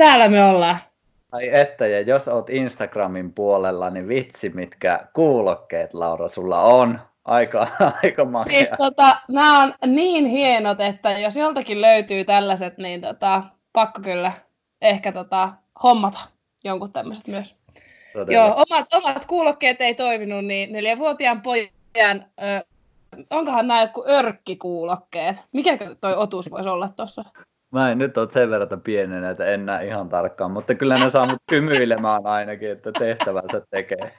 täällä me ollaan. Ai että, ja jos oot Instagramin puolella, niin vitsi mitkä kuulokkeet, Laura, sulla on. Aika, aika makea. Siis tota, nämä on niin hienot, että jos joltakin löytyy tällaiset, niin tota, pakko kyllä ehkä tota, hommata jonkun tämmöiset myös. Todella. Joo, omat, omat kuulokkeet ei toiminut, niin neljänvuotiaan pojan, ö, onkohan nämä joku örkkikuulokkeet? Mikä toi otus voisi olla tuossa? Mä en nyt ole sen verran pienenä, että en näe ihan tarkkaan, mutta kyllä ne saa mut kymyilemään ainakin, että tehtävänsä tekee.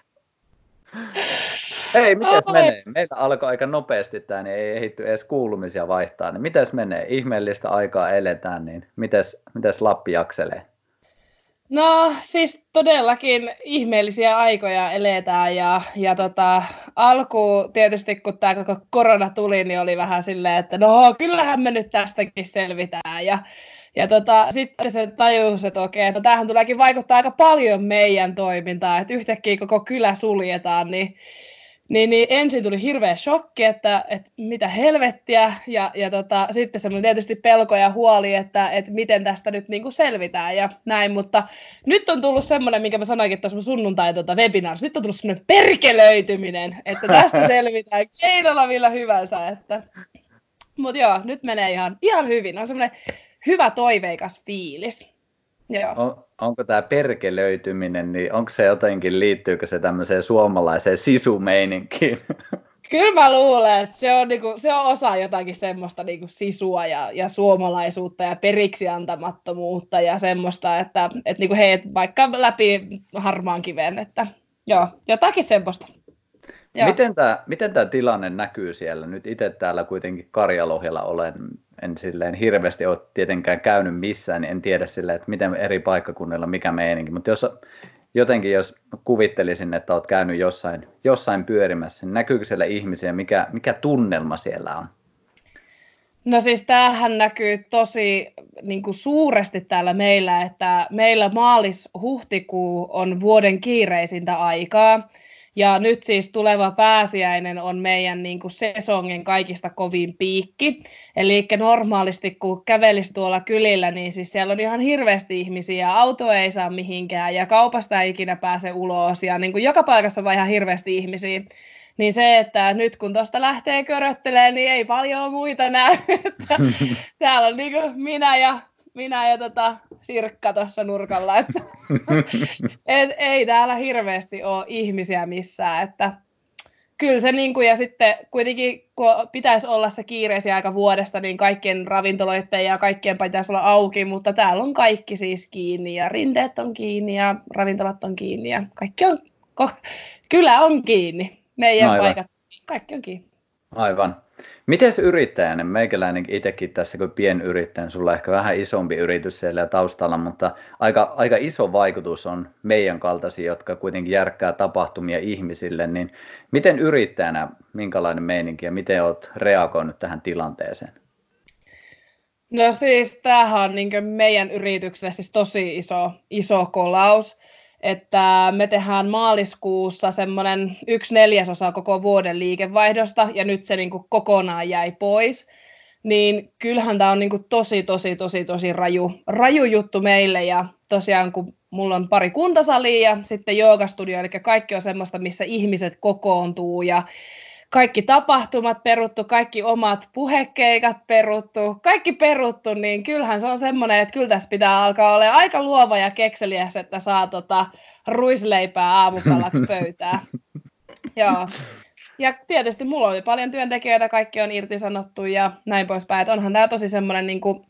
Hei, mites Oi. menee? Meillä alkoi aika nopeasti tämä, niin ei ehitty edes kuulumisia vaihtaa. Niin mites menee? Ihmeellistä aikaa eletään, niin mites, mites Lappi jakselee? No siis todellakin ihmeellisiä aikoja eletään ja, ja tota, alku tietysti kun tämä koko korona tuli, niin oli vähän silleen, että no kyllähän me nyt tästäkin selvitään ja, ja tota, sitten se tajus, että okei, no tämähän tuleekin vaikuttaa aika paljon meidän toimintaan, että yhtäkkiä koko kylä suljetaan, niin niin, niin ensin tuli hirveä shokki, että, että mitä helvettiä, ja, ja tota, sitten semmoinen tietysti pelko ja huoli, että, että miten tästä nyt niin kuin selvitään ja näin, mutta nyt on tullut semmoinen, minkä mä sanoinkin tuossa sunnuntai tuota webinaarissa, nyt on tullut semmoinen perkelöityminen, että tästä selvitään keinolla millä hyvänsä, että mutta joo, nyt menee ihan, ihan hyvin, on semmoinen hyvä toiveikas fiilis. Joo. On, onko tämä perkelöityminen, niin onko se jotenkin, liittyykö se tämmöiseen suomalaiseen sisumeininkiin? Kyllä mä luulen, että se on, niinku, se on osa jotakin semmoista niinku sisua ja, ja suomalaisuutta ja periksi antamattomuutta ja semmoista, että et niinku heet vaikka läpi harmaan kiven, että joo, jotakin semmoista. Joo. Miten tämä miten tämä tilanne näkyy siellä? Nyt itse täällä kuitenkin Karjalohjalla olen, en silleen hirveästi ole tietenkään käynyt missään, niin en tiedä silleen, että miten eri paikkakunnilla mikä meininki. Mutta jos jotenkin jos kuvittelisin, että olet käynyt jossain, jossain pyörimässä, niin näkyykö siellä ihmisiä, mikä, mikä tunnelma siellä on? No siis tämähän näkyy tosi niin kuin suuresti täällä meillä, että meillä maalis-huhtikuu on vuoden kiireisintä aikaa. Ja nyt siis tuleva pääsiäinen on meidän niin kuin sesongin kaikista kovin piikki. Eli normaalisti kun kävelisi tuolla kylillä, niin siis siellä on ihan hirveästi ihmisiä, auto ei saa mihinkään ja kaupasta ei ikinä pääse ulos ja niin kuin joka paikassa on ihan hirveästi ihmisiä. Niin se, että nyt kun tuosta lähtee köröttelemään, niin ei paljon muita näy. täällä on niin minä ja minä ja tota Sirkka tuossa nurkalla, että et, ei täällä hirveästi ole ihmisiä missään, että kyllä se niin kuin, ja sitten kuitenkin kun pitäisi olla se kiireisiä aika vuodesta, niin kaikkien ravintoloiden ja kaikkien pitäisi olla auki, mutta täällä on kaikki siis kiinni ja rinteet on kiinni ja ravintolat on kiinni ja kaikki on, ko, kyllä on kiinni, meidän Aivan. paikat, kaikki on kiinni. Aivan. Miten yrittäjänä, meikäläinen itsekin tässä kun pienyrittäjä, sulla on ehkä vähän isompi yritys siellä taustalla, mutta aika, aika iso vaikutus on meidän kaltaisia, jotka kuitenkin järkkää tapahtumia ihmisille, niin miten yrittäjänä, minkälainen meininki ja miten olet reagoinut tähän tilanteeseen? No siis tämähän on niin meidän yritykselle siis tosi iso, iso kolaus että me tehdään maaliskuussa semmoinen yksi neljäsosa koko vuoden liikevaihdosta, ja nyt se niin kuin kokonaan jäi pois, niin kyllähän tämä on niin kuin tosi, tosi, tosi, tosi raju, raju juttu meille, ja tosiaan kun mulla on pari kuntosalia ja sitten joogastudio, eli kaikki on semmoista, missä ihmiset kokoontuu, ja kaikki tapahtumat peruttu, kaikki omat puhekeikat peruttu, kaikki peruttu, niin kyllähän se on semmoinen, että kyllä tässä pitää alkaa olla aika luova ja kekseliäs, että saa tota ruisleipää aamupalaksi pöytää. Joo. Ja tietysti mulla oli paljon työntekijöitä, kaikki on irtisanottu ja näin poispäin. Että onhan tämä tosi semmoinen niin kuin,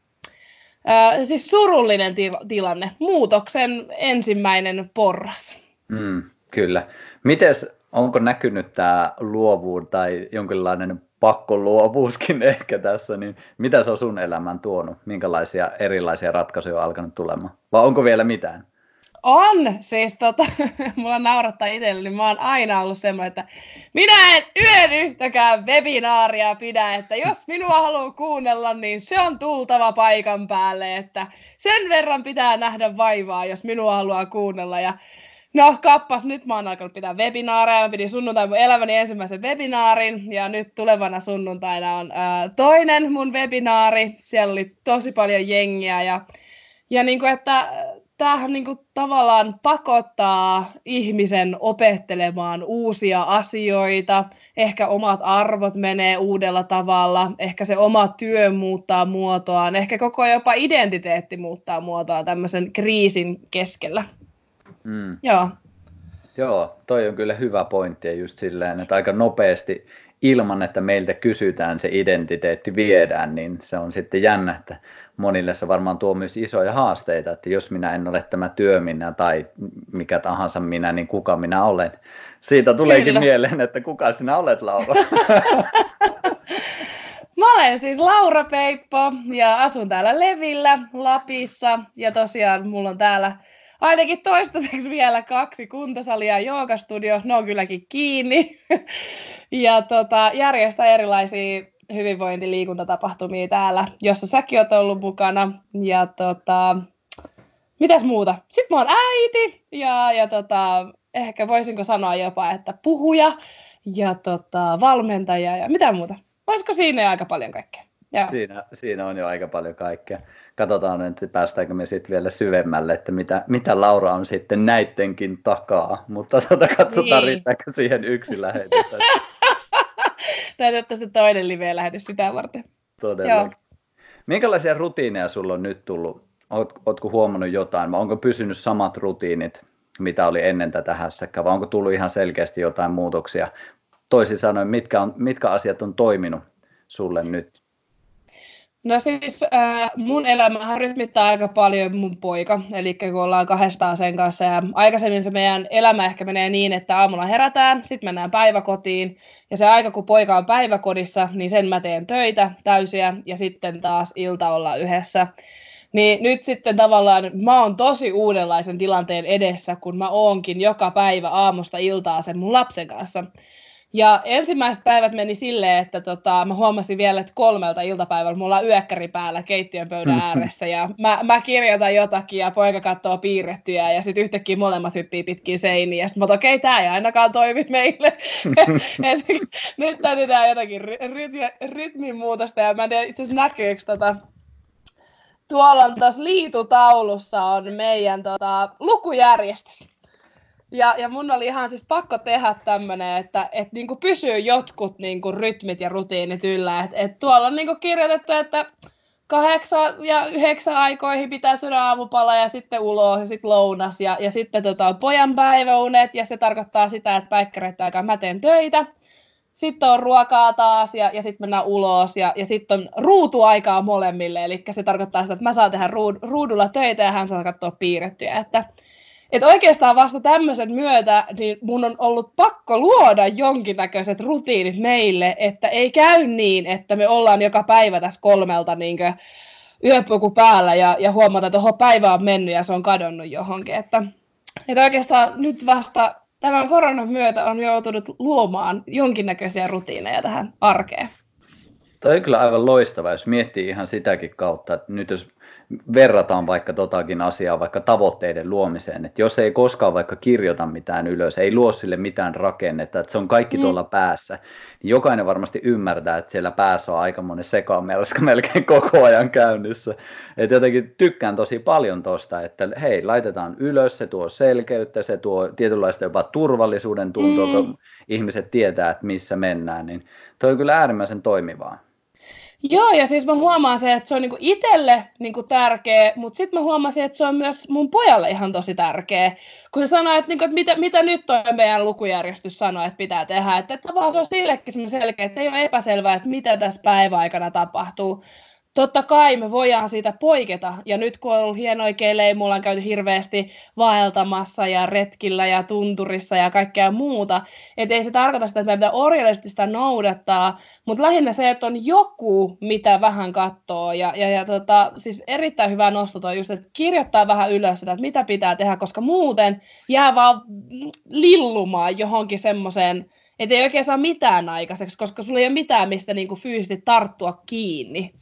äh, siis surullinen til- tilanne, muutoksen ensimmäinen porras. Mm, kyllä. Mites onko näkynyt tämä luovuus tai jonkinlainen pakkoluovuuskin ehkä tässä, niin mitä se on sun elämän tuonut? Minkälaisia erilaisia ratkaisuja on alkanut tulemaan? Vai onko vielä mitään? On, siis tota, mulla naurattaa itselleni, niin mä oon aina ollut semmoinen, että minä en yön yhtäkään webinaaria pidä, että jos minua haluaa kuunnella, niin se on tultava paikan päälle, että sen verran pitää nähdä vaivaa, jos minua haluaa kuunnella. Ja No kappas, nyt mä oon alkanut pitää webinaareja. Mä pidin sunnuntai mun elämäni ensimmäisen webinaarin ja nyt tulevana sunnuntaina on ää, toinen mun webinaari. Siellä oli tosi paljon jengiä ja, ja niin kuin, että tämähän niin kuin tavallaan pakottaa ihmisen opettelemaan uusia asioita, ehkä omat arvot menee uudella tavalla, ehkä se oma työ muuttaa muotoaan, ehkä koko jopa identiteetti muuttaa muotoaan tämmöisen kriisin keskellä. Mm. Joo. Joo, toi on kyllä hyvä pointti ja just silleen, että aika nopeasti ilman, että meiltä kysytään se identiteetti viedään, niin se on sitten jännä, että monille se varmaan tuo myös isoja haasteita, että jos minä en ole tämä työ minä tai mikä tahansa minä, niin kuka minä olen. Siitä tuleekin Kyllä. mieleen, että kuka sinä olet, Laura? Mä olen siis Laura Peippo ja asun täällä Levillä, Lapissa ja tosiaan mulla on täällä ainakin toistaiseksi vielä kaksi kuntosalia ja joogastudio, ne on kylläkin kiinni. ja tota, järjestää erilaisia hyvinvointiliikuntatapahtumia täällä, jossa säkin oot ollut mukana. Ja tota, mitäs muuta? Sitten mä oon äiti ja, ja tota, ehkä voisinko sanoa jopa, että puhuja ja tota, valmentaja ja mitä muuta. Olisiko siinä aika paljon kaikkea? Siinä, siinä on jo aika paljon kaikkea. Katsotaan, että päästäänkö me sitten vielä syvemmälle, että mitä, mitä Laura on sitten näittenkin takaa. Mutta tota, katsotaan, niin. riittääkö siihen yksi lähetys. Täytyy ottaa sitten toinen live-lähetys sitä varten. Todella. Minkälaisia rutiineja sulla on nyt tullut? Oot, ootko huomannut jotain, vai onko pysynyt samat rutiinit, mitä oli ennen tätä hässäkkää, vai onko tullut ihan selkeästi jotain muutoksia? Toisin sanoen, mitkä, on, mitkä asiat on toiminut sulle nyt No siis äh, mun elämähän rytmittää aika paljon mun poika, eli kun ollaan kahdestaan sen kanssa ja aikaisemmin se meidän elämä ehkä menee niin, että aamulla herätään, sitten mennään päiväkotiin ja se aika kun poika on päiväkodissa, niin sen mä teen töitä täysiä ja sitten taas ilta olla yhdessä. Niin nyt sitten tavallaan mä oon tosi uudenlaisen tilanteen edessä, kun mä oonkin joka päivä aamusta iltaa sen mun lapsen kanssa. Ja ensimmäiset päivät meni silleen, että tota, mä huomasin vielä, että kolmelta iltapäivällä mulla on yökkäri päällä keittiön pöydän mm-hmm. ääressä ja mä, mä kirjoitan jotakin ja poika katsoo piirrettyjä ja sitten yhtäkkiä molemmat hyppii pitkin seiniä ja sitten mä okei, okay, tää ei ainakaan toimi meille. Et, nyt täytyy tehdä jotakin ry- rytmin muutosta ja mä en tiedä itse asiassa näkyykö tota, tuolla on tuossa liitutaulussa on meidän tota, lukujärjestys. Ja, ja mun oli ihan siis pakko tehdä tämmöinen, että et niinku pysyy jotkut niinku rytmit ja rutiinit yllä. Et, et tuolla on niinku kirjoitettu, että kahdeksan ja yhdeksän aikoihin pitää syödä aamupala ja sitten ulos ja sitten lounas ja, ja sitten tota, pojan päiväunet ja se tarkoittaa sitä, että päikkäreiden aikaa mä teen töitä. Sitten on ruokaa taas ja, ja sitten mennään ulos ja, ja sitten on ruutuaikaa molemmille, eli se tarkoittaa sitä, että mä saan tehdä ruud, ruudulla töitä ja hän saa katsoa piirrettyjä. Että, että oikeastaan vasta tämmöisen myötä niin mun on ollut pakko luoda jonkinnäköiset rutiinit meille, että ei käy niin, että me ollaan joka päivä tässä kolmelta niin yöpuku päällä ja, ja huomata, että oho, päivä on mennyt ja se on kadonnut johonkin. Että, että oikeastaan nyt vasta tämän koronan myötä on joutunut luomaan jonkinnäköisiä rutiineja tähän arkeen. Tämä on kyllä aivan loistava, jos miettii ihan sitäkin kautta, että nyt jos verrataan vaikka totakin asiaa vaikka tavoitteiden luomiseen, että jos ei koskaan vaikka kirjoita mitään ylös, ei luo sille mitään rakennetta, että se on kaikki mm. tuolla päässä, niin jokainen varmasti ymmärtää, että siellä päässä on aika monen sekamelska melkein koko ajan käynnissä. Että jotenkin tykkään tosi paljon tosta, että hei, laitetaan ylös, se tuo selkeyttä, se tuo tietynlaista jopa turvallisuuden tuntua, mm. kun ihmiset tietää, että missä mennään, niin toi on kyllä äärimmäisen toimivaa. Joo, ja siis mä huomaan se, että se on niinku itselle niinku tärkeä, mutta sitten mä huomasin, että se on myös mun pojalle ihan tosi tärkeä. Kun se sanoi, että, niinku, että mitä, mitä nyt toi meidän lukujärjestys sanoo, että pitää tehdä, että, että vaan se on sillekin selkeä, että ei ole epäselvää, että mitä tässä päiväaikana tapahtuu totta kai me voidaan siitä poiketa. Ja nyt kun on ollut hienoja kelejä, mulla on käyty hirveästi vaeltamassa ja retkillä ja tunturissa ja kaikkea muuta. Että ei se tarkoita sitä, että meidän pitää orjallisesti sitä noudattaa, mutta lähinnä se, että on joku, mitä vähän katsoo. Ja, ja, ja tota, siis erittäin hyvä nosto toi just, että kirjoittaa vähän ylös sitä, että mitä pitää tehdä, koska muuten jää vaan lillumaan johonkin semmoiseen, että ei oikein saa mitään aikaiseksi, koska sulla ei ole mitään, mistä niinku fyysisesti tarttua kiinni.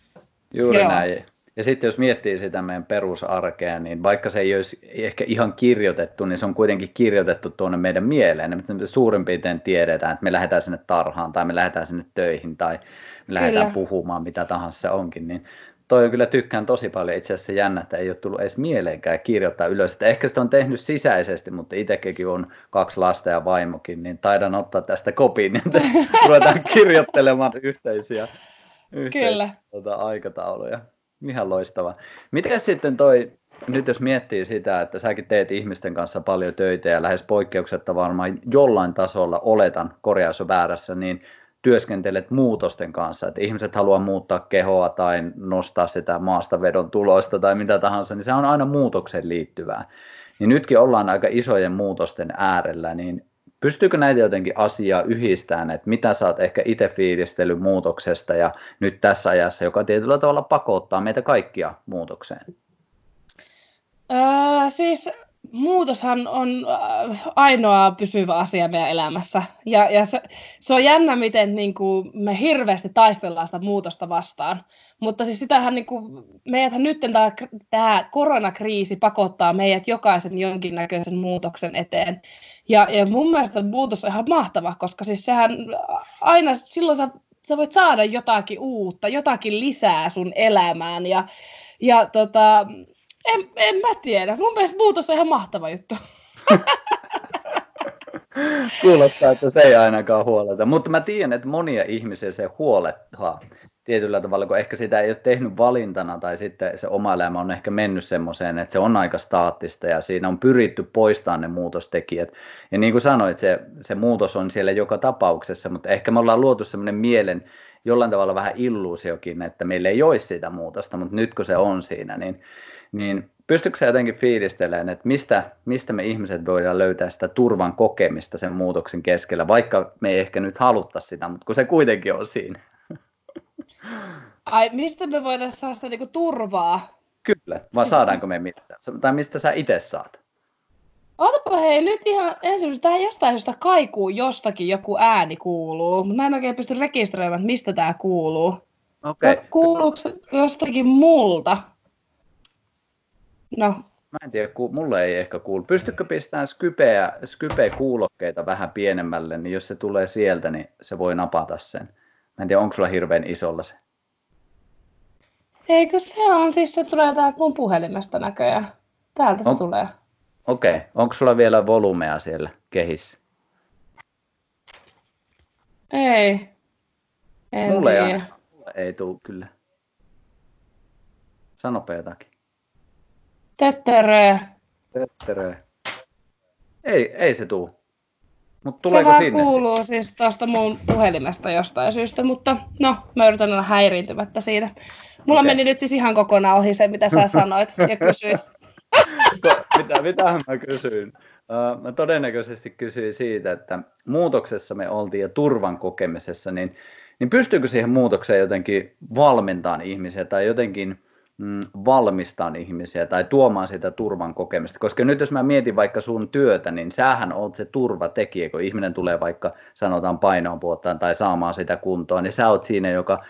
Juuri Joo. näin. Ja sitten jos miettii sitä meidän perusarkea, niin vaikka se ei olisi ehkä ihan kirjoitettu, niin se on kuitenkin kirjoitettu tuonne meidän mieleen. Me suurin piirtein tiedetään, että me lähdetään sinne tarhaan tai me lähdetään sinne töihin tai me lähdetään Kyllä. puhumaan, mitä tahansa se onkin. Niin toi on kyllä tykkään tosi paljon itse asiassa jännä, että ei ole tullut edes mieleenkään kirjoittaa ylös. Että ehkä sitä on tehnyt sisäisesti, mutta itsekin on kaksi lasta ja vaimokin, niin taidan ottaa tästä kopin, että ruvetaan kirjoittelemaan yhteisiä, kyllä. Tuota, aikatauluja. Ihan loistava. Miten sitten toi, nyt jos miettii sitä, että säkin teet ihmisten kanssa paljon töitä ja lähes poikkeuksetta varmaan jollain tasolla oletan, korjaus on väärässä, niin työskentelet muutosten kanssa, että ihmiset haluaa muuttaa kehoa tai nostaa sitä maastavedon tuloista tai mitä tahansa, niin se on aina muutokseen liittyvää. Niin nytkin ollaan aika isojen muutosten äärellä, niin pystyykö näitä jotenkin asiaa yhdistämään, että mitä sä oot ehkä itse fiilistellyt muutoksesta ja nyt tässä ajassa, joka tietyllä tavalla pakottaa meitä kaikkia muutokseen? Öö, siis muutoshan on äh, ainoa pysyvä asia meidän elämässä. Ja, ja se, se on jännä, miten niin kuin, me hirveästi taistellaan sitä muutosta vastaan. Mutta siis sitähän niin kuin, meidäthän nyt tämä, tämä koronakriisi pakottaa meidät jokaisen jonkinnäköisen muutoksen eteen. Ja, ja mun mielestä muutos on ihan mahtava, koska siis sehän aina silloin sä, sä voit saada jotakin uutta, jotakin lisää sun elämään. Ja, ja tota, en, en mä tiedä. Mun mielestä muutos on ihan mahtava juttu. Kuulostaa, että se ei ainakaan huoleta. Mutta mä tiedän, että monia ihmisiä se huolettaa tietyllä tavalla, kun ehkä sitä ei ole tehnyt valintana tai sitten se oma elämä on ehkä mennyt semmoiseen, että se on aika staattista ja siinä on pyritty poistamaan ne muutostekijät. Ja niin kuin sanoit, se, se muutos on siellä joka tapauksessa, mutta ehkä me ollaan luotu semmoinen mielen jollain tavalla vähän illuusiokin, että meillä ei olisi sitä muutosta, mutta nyt kun se on siinä, niin niin pystytkö jotenkin fiilistelemään, että mistä, mistä me ihmiset voidaan löytää sitä turvan kokemista sen muutoksen keskellä, vaikka me ei ehkä nyt halutta sitä, mutta kun se kuitenkin on siinä. Ai, mistä me voitaisiin saada sitä niinku turvaa? Kyllä, vai siis... saadaanko me mitään? Tai mistä sä itse saat? Ootapa hei, nyt ihan ensimmäisenä, tämä jostain josta kaikuu jostakin joku ääni kuuluu, mutta mä en oikein pysty rekisteröimään, mistä tämä kuuluu. Okei. Okay. Kuuluuko jostakin multa? No. Mä en tiedä, ku, mulle ei ehkä kuulu. Pystytkö pistämään Skypeä, Skype-kuulokkeita vähän pienemmälle, niin jos se tulee sieltä, niin se voi napata sen. Mä en tiedä, onko sulla hirveän isolla se? Eikö se on, siis se tulee täältä mun puhelimesta näköjään. Täältä se on... tulee. Okei, okay. onko sulla vielä volumea siellä kehissä? Ei. En mulle, ei, mulle ei tule kyllä. Sanopa jotakin. Töttörö. Töttörö. Ei, ei se tuu. Mut tuleeko se vaan sinne kuuluu sit? siis tuosta mun puhelimesta jostain syystä, mutta no, mä yritän olla häiriintymättä siitä. Mulla okay. meni nyt siis ihan kokonaan ohi se, mitä sä sanoit ja kysyit. mitä, mitä mä kysyin? Mä todennäköisesti kysyin siitä, että muutoksessa me oltiin ja turvan kokemisessa, niin, niin pystyykö siihen muutokseen jotenkin valmentamaan ihmisiä tai jotenkin mm, valmistaan ihmisiä tai tuomaan sitä turvan kokemista. Koska nyt jos mä mietin vaikka sun työtä, niin sähän oot se turvatekijä, kun ihminen tulee vaikka sanotaan painoon puoltaan tai saamaan sitä kuntoon, niin sä oot siinä, joka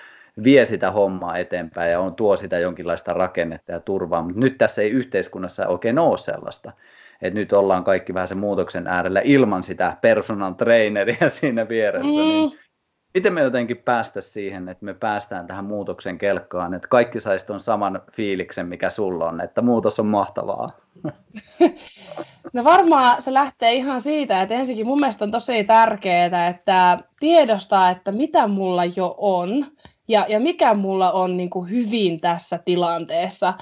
vie sitä hommaa eteenpäin ja on, tuo sitä jonkinlaista rakennetta ja turvaa, mutta nyt tässä ei yhteiskunnassa oikein ole sellaista. Et nyt ollaan kaikki vähän sen muutoksen äärellä ilman sitä personal traineria siinä vieressä, niin niin miten me jotenkin päästä siihen, että me päästään tähän muutoksen kelkkaan, että kaikki saisi tuon saman fiiliksen, mikä sulla on, että muutos on mahtavaa? No varmaan se lähtee ihan siitä, että ensinnäkin mun mielestä on tosi tärkeää, että tiedostaa, että mitä mulla jo on ja, ja mikä mulla on niin kuin hyvin tässä tilanteessa.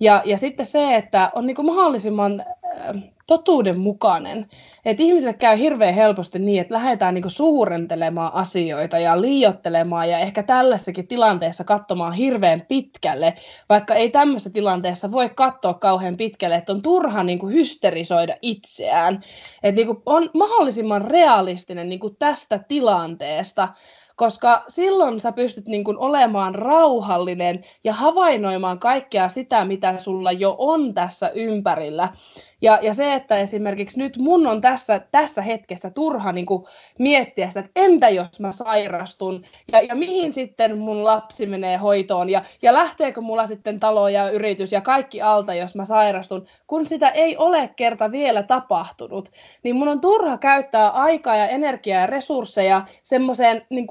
Ja, ja sitten se, että on niin kuin mahdollisimman äh, totuudenmukainen. Että ihmisille käy hirveän helposti niin, että lähdetään niin suurentelemaan asioita ja liiottelemaan ja ehkä tällaisessakin tilanteessa katsomaan hirveän pitkälle, vaikka ei tämmöisessä tilanteessa voi katsoa kauhean pitkälle, että on turha niin kuin hysterisoida itseään. Että niin kuin on mahdollisimman realistinen niin kuin tästä tilanteesta, koska silloin sä pystyt niin kuin olemaan rauhallinen ja havainnoimaan kaikkea sitä, mitä sulla jo on tässä ympärillä. Ja, ja se, että esimerkiksi nyt mun on tässä, tässä hetkessä turha niin kuin miettiä sitä, että entä jos mä sairastun? Ja, ja mihin sitten mun lapsi menee hoitoon? Ja, ja lähteekö mulla sitten talo ja yritys ja kaikki alta, jos mä sairastun, kun sitä ei ole kerta vielä tapahtunut, niin mun on turha käyttää aikaa ja energiaa ja resursseja semmoiseen niin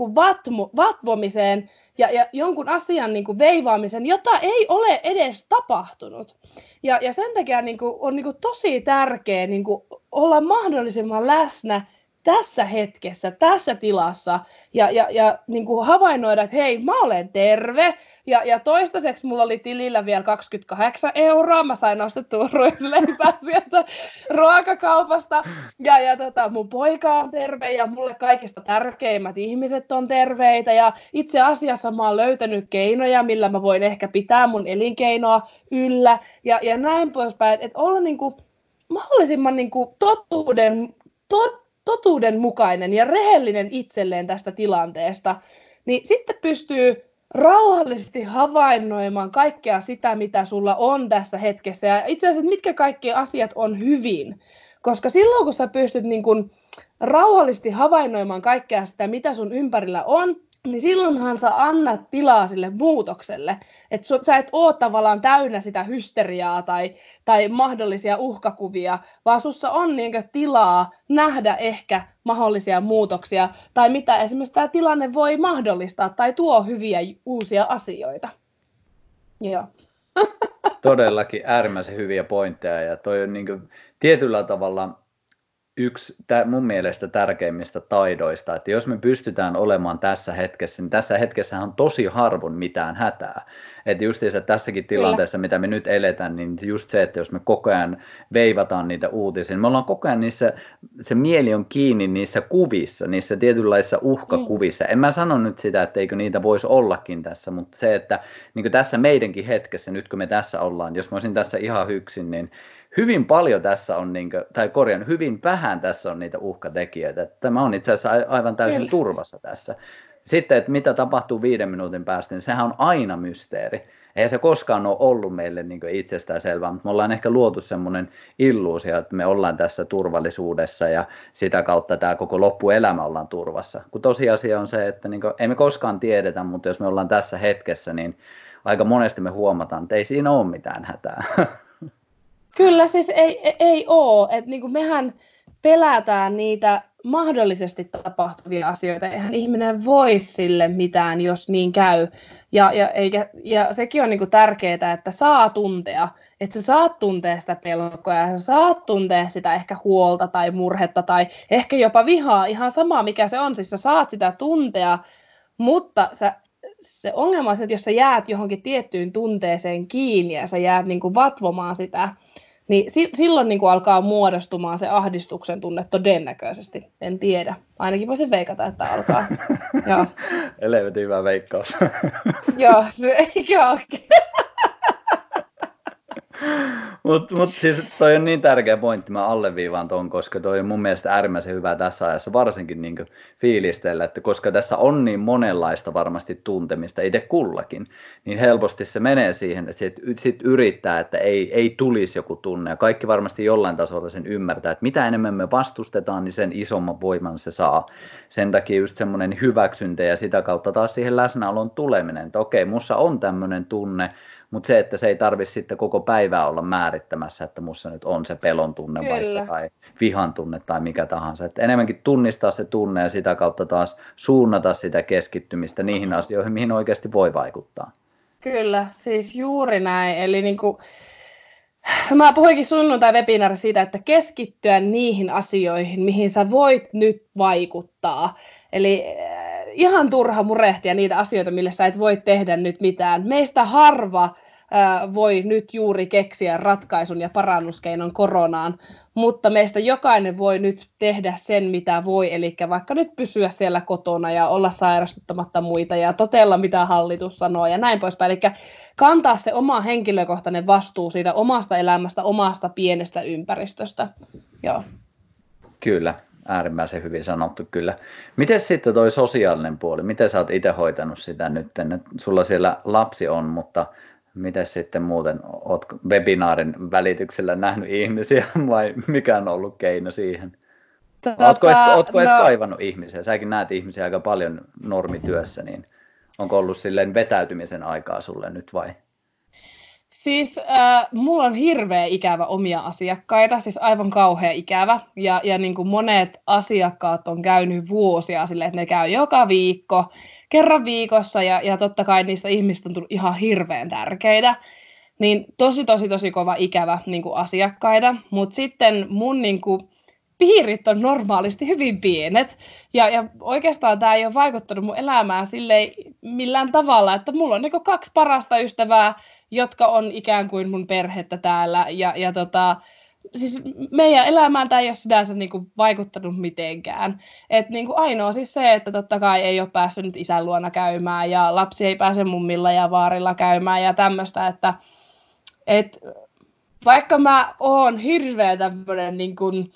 vatvomiseen, ja, ja jonkun asian niin kuin veivaamisen, jota ei ole edes tapahtunut. Ja, ja sen takia niin kuin, on niin kuin tosi tärkeää niin olla mahdollisimman läsnä tässä hetkessä, tässä tilassa ja, ja, ja niin kuin havainnoida, että hei, mä olen terve ja, ja toistaiseksi mulla oli tilillä vielä 28 euroa, mä sain ostettua ruisleipää sieltä ruokakaupasta ja, ja tota, mun poika on terve ja mulle kaikista tärkeimmät ihmiset on terveitä ja itse asiassa mä oon löytänyt keinoja, millä mä voin ehkä pitää mun elinkeinoa yllä ja, ja näin poispäin, että olla niin kuin, mahdollisimman niin kuin totuuden, tot, totuudenmukainen ja rehellinen itselleen tästä tilanteesta, niin sitten pystyy rauhallisesti havainnoimaan kaikkea sitä, mitä sulla on tässä hetkessä ja itse asiassa mitkä kaikki asiat on hyvin. Koska silloin, kun sä pystyt niin kun rauhallisesti havainnoimaan kaikkea sitä, mitä sun ympärillä on, niin silloinhan sä annat tilaa sille muutokselle. Että sä et oo tavallaan täynnä sitä hysteriaa tai, tai mahdollisia uhkakuvia, vaan sussa on niinkö tilaa nähdä ehkä mahdollisia muutoksia tai mitä esimerkiksi tämä tilanne voi mahdollistaa tai tuo hyviä uusia asioita. Joo. Todellakin äärimmäisen hyviä pointteja ja toi on niin tietyllä tavalla yksi mun mielestä tärkeimmistä taidoista, että jos me pystytään olemaan tässä hetkessä, niin tässä hetkessä on tosi harvoin mitään hätää. Että justiinsa tässäkin tilanteessa, Kyllä. mitä me nyt eletään, niin just se, että jos me koko ajan veivataan niitä uutisia, niin me ollaan koko ajan niissä, se mieli on kiinni niissä kuvissa, niissä tietynlaisissa uhkakuvissa. En mä sano nyt sitä, että eikö niitä voisi ollakin tässä, mutta se, että niin tässä meidänkin hetkessä, nyt kun me tässä ollaan, jos mä olisin tässä ihan yksin, niin hyvin paljon tässä on, niin kuin, tai korjan, hyvin vähän tässä on niitä uhkatekijöitä. Tämä on itse asiassa aivan täysin Kyllä. turvassa tässä. Sitten, että mitä tapahtuu viiden minuutin päästä, niin sehän on aina mysteeri. Eihän se koskaan ole ollut meille niin itsestään selvää, mutta me ollaan ehkä luotu semmoinen illuusio, että me ollaan tässä turvallisuudessa ja sitä kautta tämä koko loppuelämä ollaan turvassa. Kun tosiasia on se, että niin kuin, ei me koskaan tiedetä, mutta jos me ollaan tässä hetkessä, niin aika monesti me huomataan, että ei siinä ole mitään hätää. Kyllä, siis ei, ei ole. Et niinku mehän pelätään niitä mahdollisesti tapahtuvia asioita. Eihän ihminen voi sille mitään, jos niin käy. Ja, ja, eikä, ja sekin on niinku tärkeää, että saa tuntea. Että sä saat tuntea sitä pelkoa ja sä saat tuntea sitä ehkä huolta tai murhetta tai ehkä jopa vihaa. Ihan sama, mikä se on. Siis sä saat sitä tuntea, mutta sä se ongelma on se, että jos sä jäät johonkin tiettyyn tunteeseen kiinni ja sä jäät niin kuin vatvomaan sitä, niin si- silloin niin kuin alkaa muodostumaan se ahdistuksen tunne todennäköisesti. En tiedä. Ainakin voisin veikata, että alkaa. Joo. Elevetin hyvä veikkaus. Joo, se ei oikein. Mutta mut siis toi on niin tärkeä pointti, mä alleviivaan ton, koska toi on mun mielestä äärimmäisen hyvä tässä ajassa, varsinkin niin fiilistellä, että koska tässä on niin monenlaista varmasti tuntemista itse kullakin, niin helposti se menee siihen, että sit, sit yrittää, että ei, ei tulisi joku tunne, ja kaikki varmasti jollain tasolla sen ymmärtää, että mitä enemmän me vastustetaan, niin sen isomman voiman se saa. Sen takia just semmoinen hyväksyntä ja sitä kautta taas siihen läsnäolon tuleminen, että okei, mussa on tämmöinen tunne, mutta se, että se ei tarvitse sitten koko päivää olla määrittämässä, että mussa nyt on se pelon tunne Kyllä. vaikka tai vihan tunne tai mikä tahansa. Että enemmänkin tunnistaa se tunne ja sitä kautta taas suunnata sitä keskittymistä niihin asioihin, mihin oikeasti voi vaikuttaa. Kyllä, siis juuri näin. Eli niin kuin, mä puhuinkin sunnuntai webinaari siitä, että keskittyä niihin asioihin, mihin sä voit nyt vaikuttaa. Eli ihan turha murehtia niitä asioita, millä sä et voi tehdä nyt mitään. Meistä harva voi nyt juuri keksiä ratkaisun ja parannuskeinon koronaan, mutta meistä jokainen voi nyt tehdä sen, mitä voi, eli vaikka nyt pysyä siellä kotona ja olla sairastuttamatta muita ja totella, mitä hallitus sanoo ja näin poispäin. Eli kantaa se oma henkilökohtainen vastuu siitä omasta elämästä, omasta pienestä ympäristöstä. Joo. Kyllä, äärimmäisen hyvin sanottu kyllä. Miten sitten toi sosiaalinen puoli, miten sä oot itse hoitanut sitä nyt? Sulla siellä lapsi on, mutta miten sitten muuten, oot webinaarin välityksellä nähnyt ihmisiä vai mikä on ollut keino siihen? Tota, ootko edes, ootko edes no, kaivannut ihmisiä? Säkin näet ihmisiä aika paljon normityössä, niin onko ollut silleen vetäytymisen aikaa sulle nyt vai? Siis äh, mulla on hirveä ikävä omia asiakkaita, siis aivan kauhea ikävä. Ja, ja niin kuin monet asiakkaat on käynyt vuosia silleen, että ne käy joka viikko, kerran viikossa, ja, ja totta kai niistä ihmistä on tullut ihan hirveän tärkeitä. Niin tosi, tosi, tosi kova ikävä niin kuin asiakkaita. Mutta sitten mun niin kuin, piirit on normaalisti hyvin pienet. Ja, ja oikeastaan tämä ei ole vaikuttanut mun elämään sille millään tavalla, että mulla on niin kaksi parasta ystävää, jotka on ikään kuin mun perhettä täällä. Ja, ja tota, siis meidän elämään tämä ei ole sinänsä niin kuin vaikuttanut mitenkään. Et niin kuin ainoa siis se, että totta kai ei ole päässyt nyt isän luona käymään ja lapsi ei pääse mummilla ja vaarilla käymään ja tämmöistä, että et, vaikka mä oon hirveä tämmöinen niin kuin,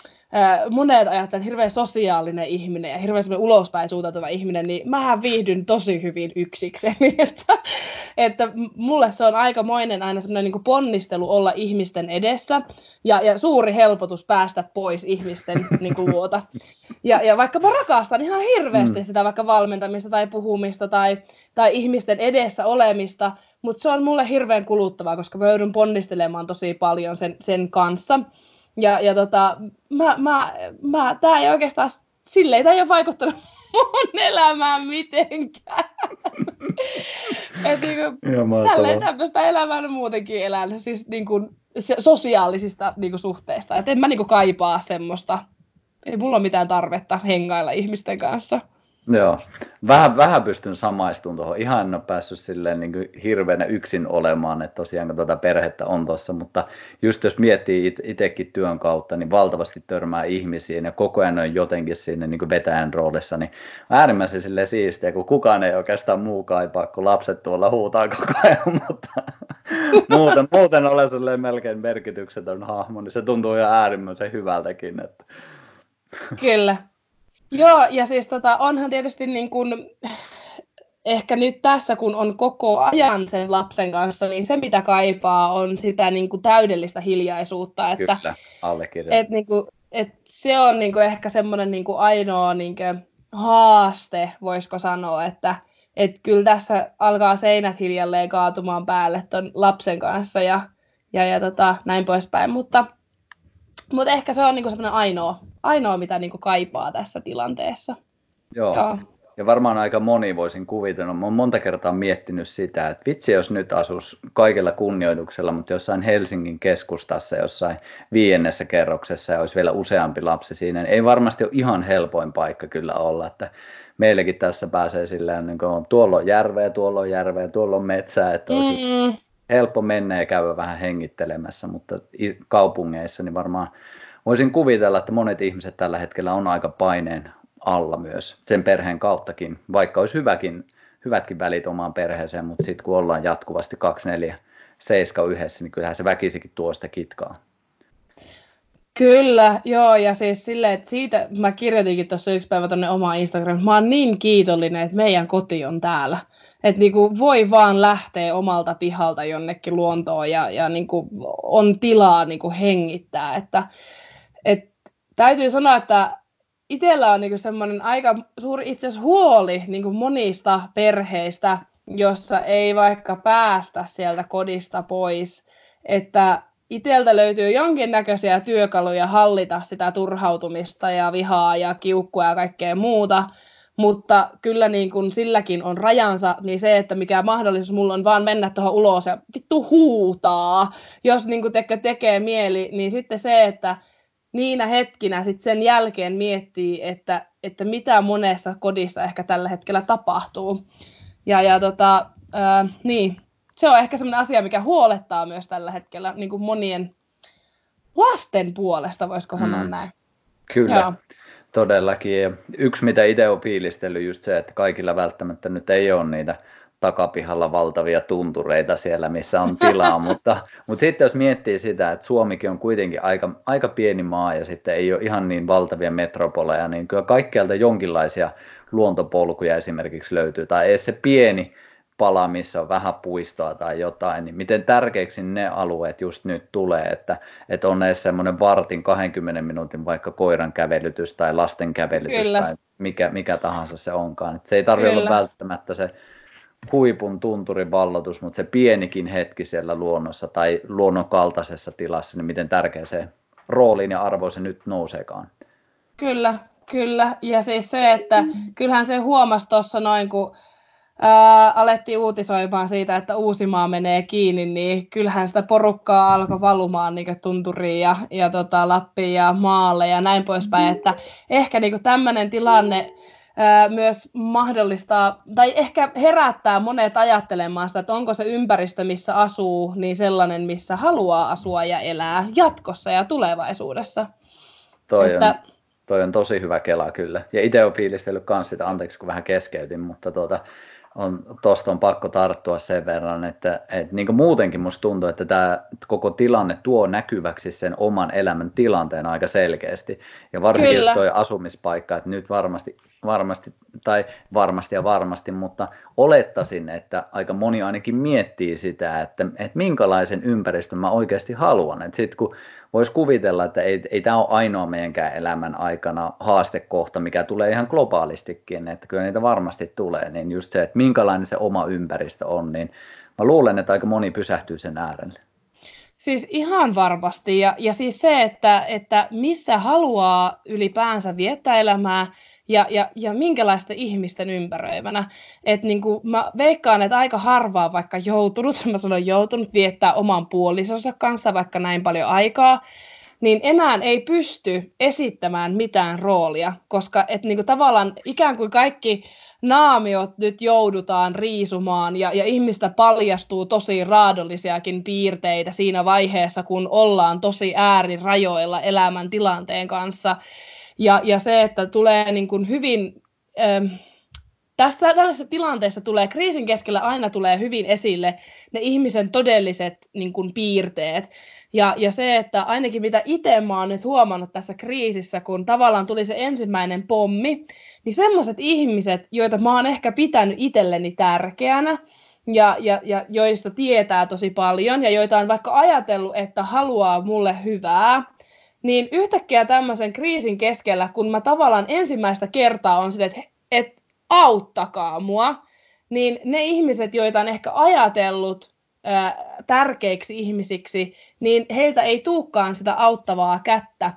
monet ajattelevat, että hirveän sosiaalinen ihminen ja hirveän ulospäin suuntautuva ihminen, niin mä viihdyn tosi hyvin yksiksi. että, että mulle se on aikamoinen aina semmoinen niin ponnistelu olla ihmisten edessä ja, ja suuri helpotus päästä pois ihmisten niin kuin, luota. Ja, ja vaikka mä rakastan ihan hirveästi mm. sitä vaikka valmentamista tai puhumista tai, tai ihmisten edessä olemista, mutta se on mulle hirveän kuluttavaa, koska mä joudun ponnistelemaan tosi paljon sen, sen kanssa. Ja, ja tota, mä, mä, mä, tää ei oikeastaan, silleen tämä ei ole vaikuttanut mun elämään mitenkään. Et niinku, tälleen tämmöistä elämää on muutenkin elän, siis niinku, sosiaalisista niinku, suhteista. Et en mä niinku, kaipaa semmoista, ei mulla ole mitään tarvetta hengailla ihmisten kanssa. Joo, vähän, vähän pystyn samaistumaan tuohon. Ihan en ole päässyt silleen niin hirveänä yksin olemaan, että tosiaan kun tuota perhettä on tuossa, mutta just jos miettii itsekin työn kautta, niin valtavasti törmää ihmisiin ja koko ajan on jotenkin sinne niin vetäjän roolissa, niin äärimmäisen sille siistiä, kun kukaan ei oikeastaan muu kaipaa, kun lapset tuolla huutaa koko ajan, mutta muuten, muuten olen silleen melkein merkityksetön hahmo, niin se tuntuu ihan äärimmäisen hyvältäkin. Että... Kyllä, Joo, ja siis tota, onhan tietysti niin kuin, ehkä nyt tässä, kun on koko ajan sen lapsen kanssa, niin se mitä kaipaa on sitä niin kuin täydellistä hiljaisuutta. Että, Kyllä, et, niin kuin, et se on niin kuin ehkä semmoinen niin kuin ainoa niin kuin haaste, voisiko sanoa, että et kyllä tässä alkaa seinät hiljalleen kaatumaan päälle ton lapsen kanssa ja, ja, ja tota, näin poispäin, mutta mutta ehkä se on niinku semmoinen ainoa, ainoa, mitä niinku kaipaa tässä tilanteessa. Joo. Joo. Ja varmaan aika moni voisin kuvitella. Mä oon monta kertaa miettinyt sitä, että vitsi jos nyt asus kaikella kunnioituksella, mutta jossain Helsingin keskustassa, jossain viiennessä kerroksessa ja olisi vielä useampi lapsi siinä, niin ei varmasti ole ihan helpoin paikka kyllä olla. Että meilläkin tässä pääsee silleen, niin kuin, tuolla on järveä, tuolla on järveä, tuolla on metsää, että olisi mm helppo mennä ja käydä vähän hengittelemässä, mutta kaupungeissa niin varmaan voisin kuvitella, että monet ihmiset tällä hetkellä on aika paineen alla myös sen perheen kauttakin, vaikka olisi hyväkin, hyvätkin välit omaan perheeseen, mutta sitten kun ollaan jatkuvasti 2, 4, 7 yhdessä, niin kyllähän se väkisikin tuosta kitkaa. Kyllä, joo, ja siis silleen, että siitä mä kirjoitinkin tuossa yksi päivä tuonne omaan Instagramiin, mä oon niin kiitollinen, että meidän koti on täällä että niinku voi vaan lähteä omalta pihalta jonnekin luontoon ja, ja niinku on tilaa niinku hengittää. Että, et, täytyy sanoa, että itsellä on niinku semmoinen aika suuri itse huoli niinku monista perheistä, jossa ei vaikka päästä sieltä kodista pois. Että iteltä löytyy jonkinnäköisiä työkaluja hallita sitä turhautumista ja vihaa ja kiukkua ja kaikkea muuta, mutta kyllä niin kun silläkin on rajansa, niin se, että mikä mahdollisuus mulla on vaan mennä tuohon ulos ja vittu huutaa, jos niin kun teke, tekee mieli, niin sitten se, että niinä hetkinä sitten sen jälkeen miettii, että, että mitä monessa kodissa ehkä tällä hetkellä tapahtuu. Ja, ja tota, ää, niin, se on ehkä sellainen asia, mikä huolettaa myös tällä hetkellä niin kuin monien lasten puolesta, voisiko sanoa mm. näin. Kyllä. Joo. Todellakin. Ja yksi, mitä itse olen fiilistellyt, just se, että kaikilla välttämättä nyt ei ole niitä takapihalla valtavia tuntureita siellä, missä on tilaa, mutta, mutta sitten jos miettii sitä, että Suomikin on kuitenkin aika, aika pieni maa ja sitten ei ole ihan niin valtavia metropoleja, niin kyllä kaikkialta jonkinlaisia luontopolkuja esimerkiksi löytyy, tai edes se pieni pala, missä on vähän puistoa tai jotain, niin miten tärkeiksi ne alueet just nyt tulee, että, että on edes semmoinen vartin 20 minuutin vaikka koiran kävelytys tai lasten kävelytys Kyllä. tai mikä, mikä tahansa se onkaan. Että se ei tarvitse olla välttämättä se huipun tunturin vallotus, mutta se pienikin hetki siellä luonnossa tai luonnon kaltaisessa tilassa, niin miten tärkeä se rooliin ja arvo se nyt nouseekaan. Kyllä, kyllä. Ja siis se, että kyllähän se huomasi tuossa noin, kun ää, alettiin uutisoimaan siitä, että Uusimaa menee kiinni, niin kyllähän sitä porukkaa alkoi valumaan niin tunturiin ja, ja tota, Lappiin ja maalle ja näin poispäin, että ehkä niin tämmöinen tilanne myös mahdollistaa, tai ehkä herättää monet ajattelemaan sitä, että onko se ympäristö, missä asuu, niin sellainen, missä haluaa asua ja elää jatkossa ja tulevaisuudessa. Toi että, on, toi on tosi hyvä kela kyllä. Ja itse olen fiilistellyt myös sitä, anteeksi kun vähän keskeytin, mutta tuota, on, tosta on pakko tarttua sen verran, että, että niin muutenkin musta tuntuu, että tämä koko tilanne tuo näkyväksi sen oman elämän tilanteen aika selkeästi. Ja varsinkin Kyllä. jos toi asumispaikka, että nyt varmasti, varmasti, tai varmasti ja varmasti, mutta olettaisin, että aika moni ainakin miettii sitä, että, että minkälaisen ympäristön mä oikeasti haluan. Että sit kun voisi kuvitella, että ei, ei tämä ole ainoa meidänkään elämän aikana haastekohta, mikä tulee ihan globaalistikin, että kyllä niitä varmasti tulee, niin just se, että minkälainen se oma ympäristö on, niin mä luulen, että aika moni pysähtyy sen äärelle. Siis ihan varmasti, ja, ja siis se, että, että missä haluaa ylipäänsä viettää elämää, ja, ja, ja minkälaista ihmisten ympäröimänä. Et niin kuin mä veikkaan, että aika harvaa vaikka joutunut, mä sanon joutunut viettää oman puolisonsa kanssa vaikka näin paljon aikaa, niin enää ei pysty esittämään mitään roolia, koska et niin kuin tavallaan ikään kuin kaikki naamiot nyt joudutaan riisumaan ja, ja ihmistä paljastuu tosi raadollisiakin piirteitä siinä vaiheessa, kun ollaan tosi äärirajoilla elämän tilanteen kanssa. Ja, ja se, että tulee niin kuin hyvin, ähm, tässä tällaisessa tilanteessa tulee, kriisin keskellä aina tulee hyvin esille ne ihmisen todelliset niin kuin, piirteet. Ja, ja se, että ainakin mitä itse mä oon nyt huomannut tässä kriisissä, kun tavallaan tuli se ensimmäinen pommi, niin semmoiset ihmiset, joita mä oon ehkä pitänyt itselleni tärkeänä, ja, ja, ja joista tietää tosi paljon, ja joita on vaikka ajatellut, että haluaa mulle hyvää, niin yhtäkkiä tämmöisen kriisin keskellä, kun mä tavallaan ensimmäistä kertaa on sitä, että, että auttakaa mua, niin ne ihmiset, joita on ehkä ajatellut ää, tärkeiksi ihmisiksi, niin heiltä ei tuukkaan sitä auttavaa kättä.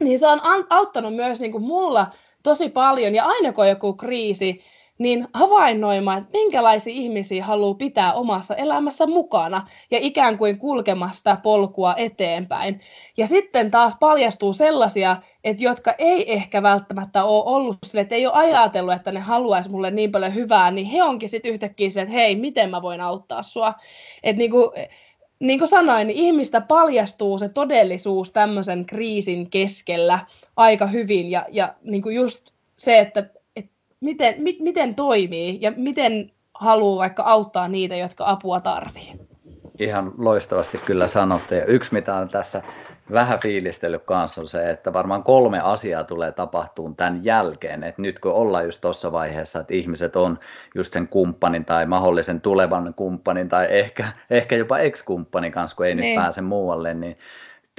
Niin se on auttanut myös niin kuin mulla tosi paljon, ja aina kun on joku kriisi, niin havainnoimaan, että minkälaisia ihmisiä haluaa pitää omassa elämässä mukana ja ikään kuin kulkemasta polkua eteenpäin. Ja sitten taas paljastuu sellaisia, että jotka ei ehkä välttämättä ole ollut sille, että ei ole ajatellut, että ne haluaisi mulle niin paljon hyvää, niin he onkin sitten yhtäkkiä se, että hei, miten mä voin auttaa sua. Että niin kuin, niin kuin sanoin, niin ihmistä paljastuu se todellisuus tämmöisen kriisin keskellä aika hyvin ja, ja niin kuin just se, että miten, mi, miten toimii ja miten haluaa vaikka auttaa niitä, jotka apua tarvii. Ihan loistavasti kyllä sanottu. Ja yksi, mitä on tässä vähän fiilistellyt kanssa on se, että varmaan kolme asiaa tulee tapahtumaan tämän jälkeen. että nyt kun ollaan just tuossa vaiheessa, että ihmiset on just sen kumppanin tai mahdollisen tulevan kumppanin tai ehkä, ehkä jopa ex-kumppanin kanssa, kun ei niin. nyt pääse muualle, niin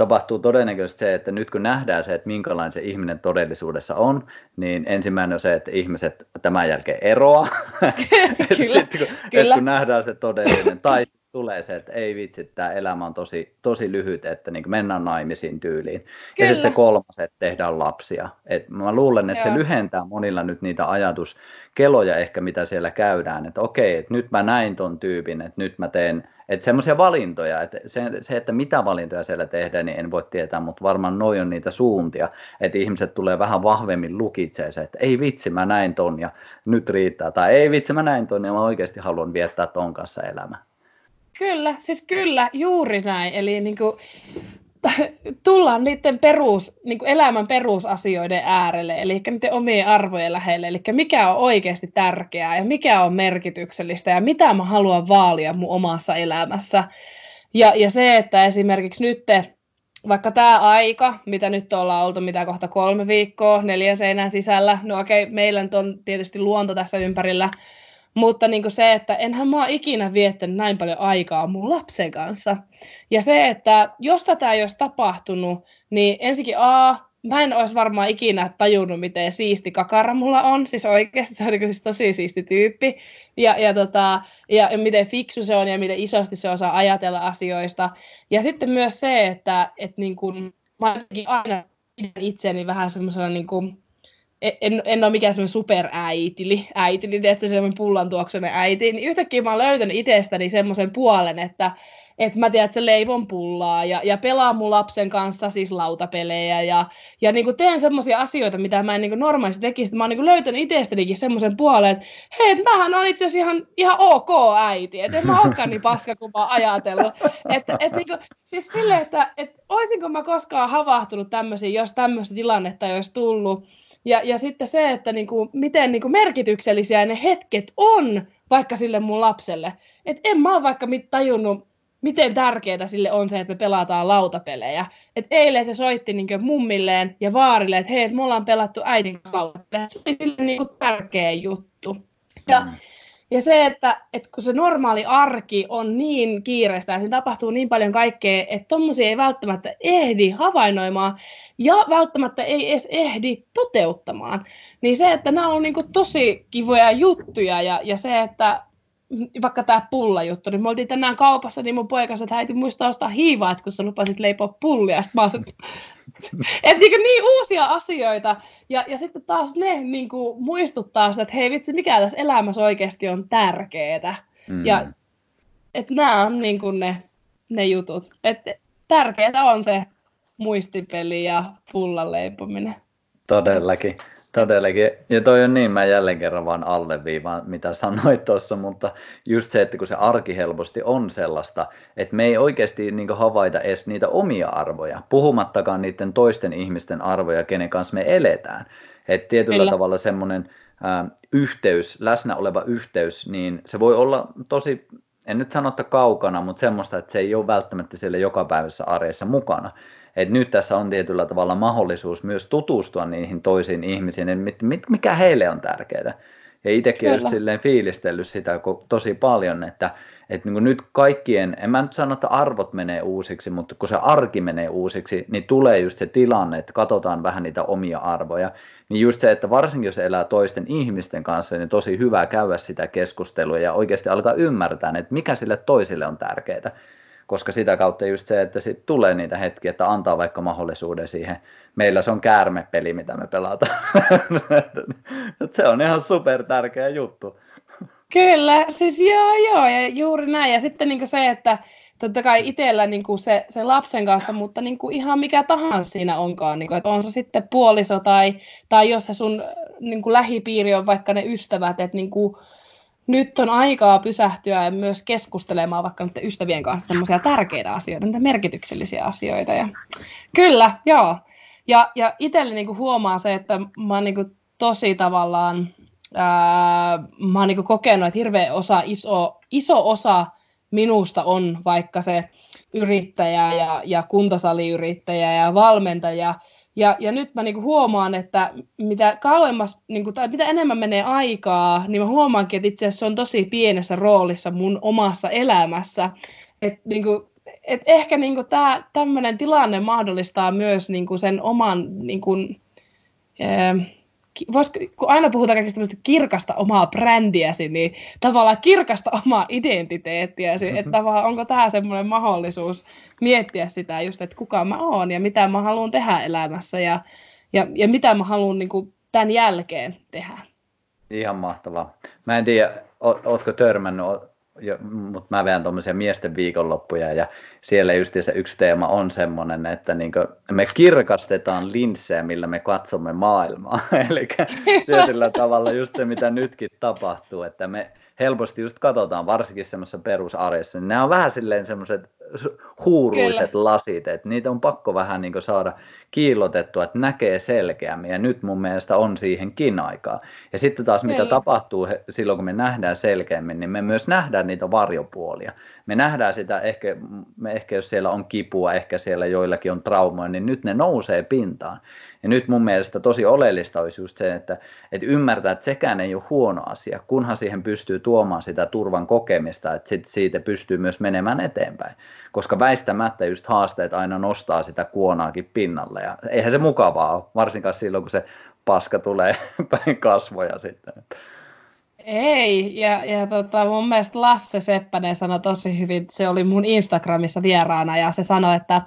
tapahtuu todennäköisesti se, että nyt kun nähdään se, että minkälainen se ihminen todellisuudessa on, niin ensimmäinen on se, että ihmiset tämän jälkeen eroaa. kyllä, Sitten kun, kyllä. kun nähdään se todellinen, tai tulee se, että ei vitsi, tämä elämä on tosi, tosi lyhyt, että niin mennään naimisiin tyyliin. Kyllä. Ja sitten se kolmas, että tehdään lapsia. Et mä luulen, että Joo. se lyhentää monilla nyt niitä ajatuskeloja ehkä, mitä siellä käydään. Että okei, että nyt mä näin ton tyypin, että nyt mä teen että semmoisia valintoja, että se, se, että mitä valintoja siellä tehdään, niin en voi tietää, mutta varmaan noin on niitä suuntia, että ihmiset tulee vähän vahvemmin lukitsee se, että ei vitsi, mä näin ton ja nyt riittää, tai ei vitsi, mä näin ton ja mä oikeasti haluan viettää ton kanssa elämää. Kyllä, siis kyllä, juuri näin. Eli niin kuin, tullaan niiden perus, niin kuin elämän perusasioiden äärelle, eli niiden omien arvojen lähelle, eli mikä on oikeasti tärkeää ja mikä on merkityksellistä ja mitä mä haluan vaalia mun omassa elämässä. Ja, ja se, että esimerkiksi nyt vaikka tämä aika, mitä nyt ollaan oltu, mitä kohta kolme viikkoa, neljä seinän sisällä, no okei, meillä nyt on tietysti luonto tässä ympärillä, mutta niin kuin se, että enhän mä ole ikinä viettänyt näin paljon aikaa mun lapsen kanssa. Ja se, että jos tätä ei olisi tapahtunut, niin ensinnäkin A, mä en olisi varmaan ikinä tajunnut, miten siisti kakara mulla on. Siis oikeasti se on niin siis tosi siisti tyyppi. Ja, ja, tota, ja, miten fiksu se on ja miten isosti se osaa ajatella asioista. Ja sitten myös se, että et niin kun, mä aina itseäni vähän semmoisena niin kuin, en, en ole mikään semmoinen superäitili, äitili, että semmoinen pullan tuoksunen äiti, niin yhtäkkiä mä oon löytänyt itsestäni semmoisen puolen, että että mä tiedän, että se leivon pullaa ja, ja pelaa mun lapsen kanssa siis lautapelejä ja, ja niin kuin teen semmoisia asioita, mitä mä en niin kuin normaalisti tekisi. Mä oon niin kuin löytänyt itsestänikin semmoisen puolen, että hei, että mähän on itse asiassa ihan, ihan ok äiti, että en mä olekaan niin paska kuin mä oon ajatellut. Että, että niin kuin, siis sille, että, että olisinko mä koskaan havahtunut tämmöisiin, jos tämmöistä tilannetta ei olisi tullut. Ja, ja sitten se, että niin kuin, miten niin kuin merkityksellisiä ne hetket on vaikka sille mun lapselle. Että en mä ole vaikka tajunnut miten tärkeää sille on se, että me pelataan lautapelejä. Et eilen se soitti niin mummilleen ja vaarille, että hei, me ollaan pelattu äidin kanssa lautapelejä. Se oli sille niin tärkeä juttu. Ja, mm. Ja se, että, että kun se normaali arki on niin kiireistä ja siinä tapahtuu niin paljon kaikkea, että tuommoisia ei välttämättä ehdi havainnoimaan ja välttämättä ei edes ehdi toteuttamaan. Niin se, että nämä on niin tosi kivoja juttuja ja, ja se, että vaikka tämä pulla-juttu, niin me oltiin tänään kaupassa, niin mun poika sanoi, että äiti muista ostaa hiivaa, että kun sä lupasit leipoa pullia. Sitten mä sanoin, että niin, niin uusia asioita. Ja, ja sitten taas ne niin kuin, muistuttaa sitä, että hei vitsi, mikä tässä elämässä oikeasti on tärkeää. Mm. Ja että nämä on niin kuin ne, ne jutut. Että tärkeää on se muistipeli ja pullan leipominen. Todellakin, todellakin. Ja toi on niin, mä jälleen kerran vaan alleviivaan, mitä sanoit tuossa, mutta just se, että kun se arki helposti on sellaista, että me ei oikeasti niin havaita edes niitä omia arvoja, puhumattakaan niiden toisten ihmisten arvoja, kenen kanssa me eletään. Että tietyllä Kyllä. tavalla semmoinen äh, yhteys, läsnä oleva yhteys, niin se voi olla tosi, en nyt sano, että kaukana, mutta semmoista, että se ei ole välttämättä siellä jokapäiväisessä arjessa mukana et nyt tässä on tietyllä tavalla mahdollisuus myös tutustua niihin toisiin ihmisiin, että mikä heille on tärkeää. Ja itsekin olen silleen fiilistellyt sitä tosi paljon, että, että niin nyt kaikkien, en mä nyt sano, että arvot menee uusiksi, mutta kun se arki menee uusiksi, niin tulee just se tilanne, että katsotaan vähän niitä omia arvoja. Niin just se, että varsinkin jos elää toisten ihmisten kanssa, niin tosi hyvä käydä sitä keskustelua ja oikeasti alkaa ymmärtää, että mikä sille toisille on tärkeää koska sitä kautta just se, että sit tulee niitä hetkiä, että antaa vaikka mahdollisuuden siihen. Meillä se on käärmepeli, mitä me pelataan. se on ihan super tärkeä juttu. Kyllä, siis joo joo, ja juuri näin. Ja sitten niin se, että totta kai itsellä niin se, se lapsen kanssa, mutta niin ihan mikä tahansa siinä onkaan, niin kuin, että on se sitten puoliso tai, tai jos se sun niin lähipiiri on vaikka ne ystävät, että niin kuin, nyt on aikaa pysähtyä ja myös keskustelemaan vaikka nyt ystävien kanssa semmoisia tärkeitä asioita, niitä merkityksellisiä asioita. Ja, kyllä, joo. Ja, ja itselle niin huomaa se, että mä oon niin tosi tavallaan, ää, mä oon niin kokenut, että hirveä osa, iso, iso osa minusta on vaikka se yrittäjä ja, ja kuntosaliyrittäjä ja valmentaja, ja, ja nyt mä niinku huomaan, että mitä kauemmas, niinku, tai mitä enemmän menee aikaa, niin mä huomaankin, että itse asiassa se on tosi pienessä roolissa mun omassa elämässä. Et, niinku, et ehkä niinku, tämmöinen tilanne mahdollistaa myös niinku, sen oman niinku, eh, vois, kun aina puhutaan kaikista kirkasta omaa brändiäsi, niin tavallaan kirkasta omaa identiteettiäsi, mm-hmm. että tavallaan onko tämä semmoinen mahdollisuus miettiä sitä just, että kuka mä oon ja mitä mä haluan tehdä elämässä ja, ja, ja mitä mä haluan niin kuin tämän jälkeen tehdä. Ihan mahtavaa. Mä en tiedä, ootko törmännyt, mutta mä veän tuommoisia miesten viikonloppuja ja siellä just se yksi teema on semmoinen, että niin me kirkastetaan linssejä, millä me katsomme maailmaa. Eli tietyllä tavalla just se, mitä nytkin tapahtuu, että me helposti just katsotaan, varsinkin semmoisessa perusarjessa, niin nämä on vähän silleen semmoiset huuruiset Kyllä. lasit, että niitä on pakko vähän niin saada kiillotettua, että näkee selkeämmin, ja nyt mun mielestä on siihenkin aikaa. Ja sitten taas mitä Kyllä. tapahtuu silloin, kun me nähdään selkeämmin, niin me myös nähdään niitä varjopuolia. Me nähdään sitä, ehkä, me ehkä jos siellä on kipua, ehkä siellä joillakin on traumoja, niin nyt ne nousee pintaan. Ja nyt mun mielestä tosi oleellista olisi just se, että, että ymmärtää, että sekään ei ole huono asia, kunhan siihen pystyy tuomaan sitä turvan kokemista, että sit siitä pystyy myös menemään eteenpäin. Koska väistämättä just haasteet aina nostaa sitä kuonaakin pinnalle ja eihän se mukavaa ole, varsinkaan silloin kun se paska tulee päin kasvoja sitten. Ei, ja, ja tota, mun mielestä Lasse Seppänen sanoi tosi hyvin, se oli mun Instagramissa vieraana, ja se sanoi, että,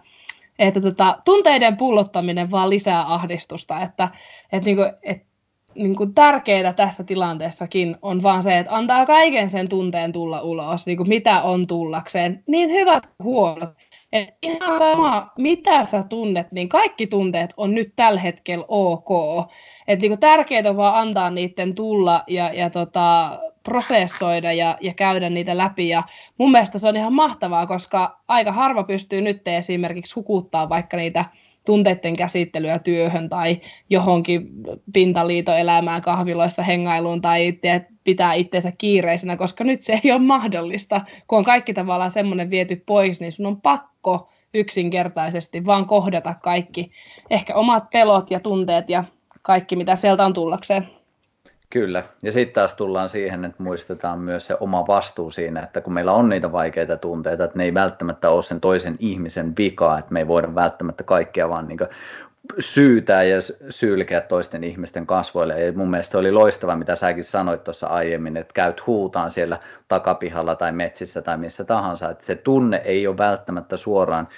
että tota, tunteiden pullottaminen vaan lisää ahdistusta, että, että, niinku, että niinku, tärkeää tässä tilanteessakin on vaan se, että antaa kaiken sen tunteen tulla ulos, niinku, mitä on tullakseen, niin hyvät huonot, et ihan sama, mitä sä tunnet, niin kaikki tunteet on nyt tällä hetkellä ok. Et niinku tärkeää on vaan antaa niiden tulla ja, ja tota, prosessoida ja, ja käydä niitä läpi. Ja mun mielestä se on ihan mahtavaa, koska aika harva pystyy nyt esimerkiksi hukuttaa vaikka niitä tunteiden käsittelyä työhön tai johonkin pintaliitoelämään kahviloissa hengailuun tai pitää itseensä kiireisenä, koska nyt se ei ole mahdollista. Kun on kaikki tavallaan semmoinen viety pois, niin sun on pakko yksinkertaisesti vaan kohdata kaikki, ehkä omat pelot ja tunteet ja kaikki, mitä sieltä on tullakseen. Kyllä, ja sitten taas tullaan siihen, että muistetaan myös se oma vastuu siinä, että kun meillä on niitä vaikeita tunteita, että ne ei välttämättä ole sen toisen ihmisen vika, että me ei voida välttämättä kaikkea vaan niin syytää ja sylkeä toisten ihmisten kasvoille. Ja mun mielestä se oli loistava, mitä säkin sanoit tuossa aiemmin, että käyt huutaan siellä takapihalla tai metsissä tai missä tahansa, että se tunne ei ole välttämättä suoraan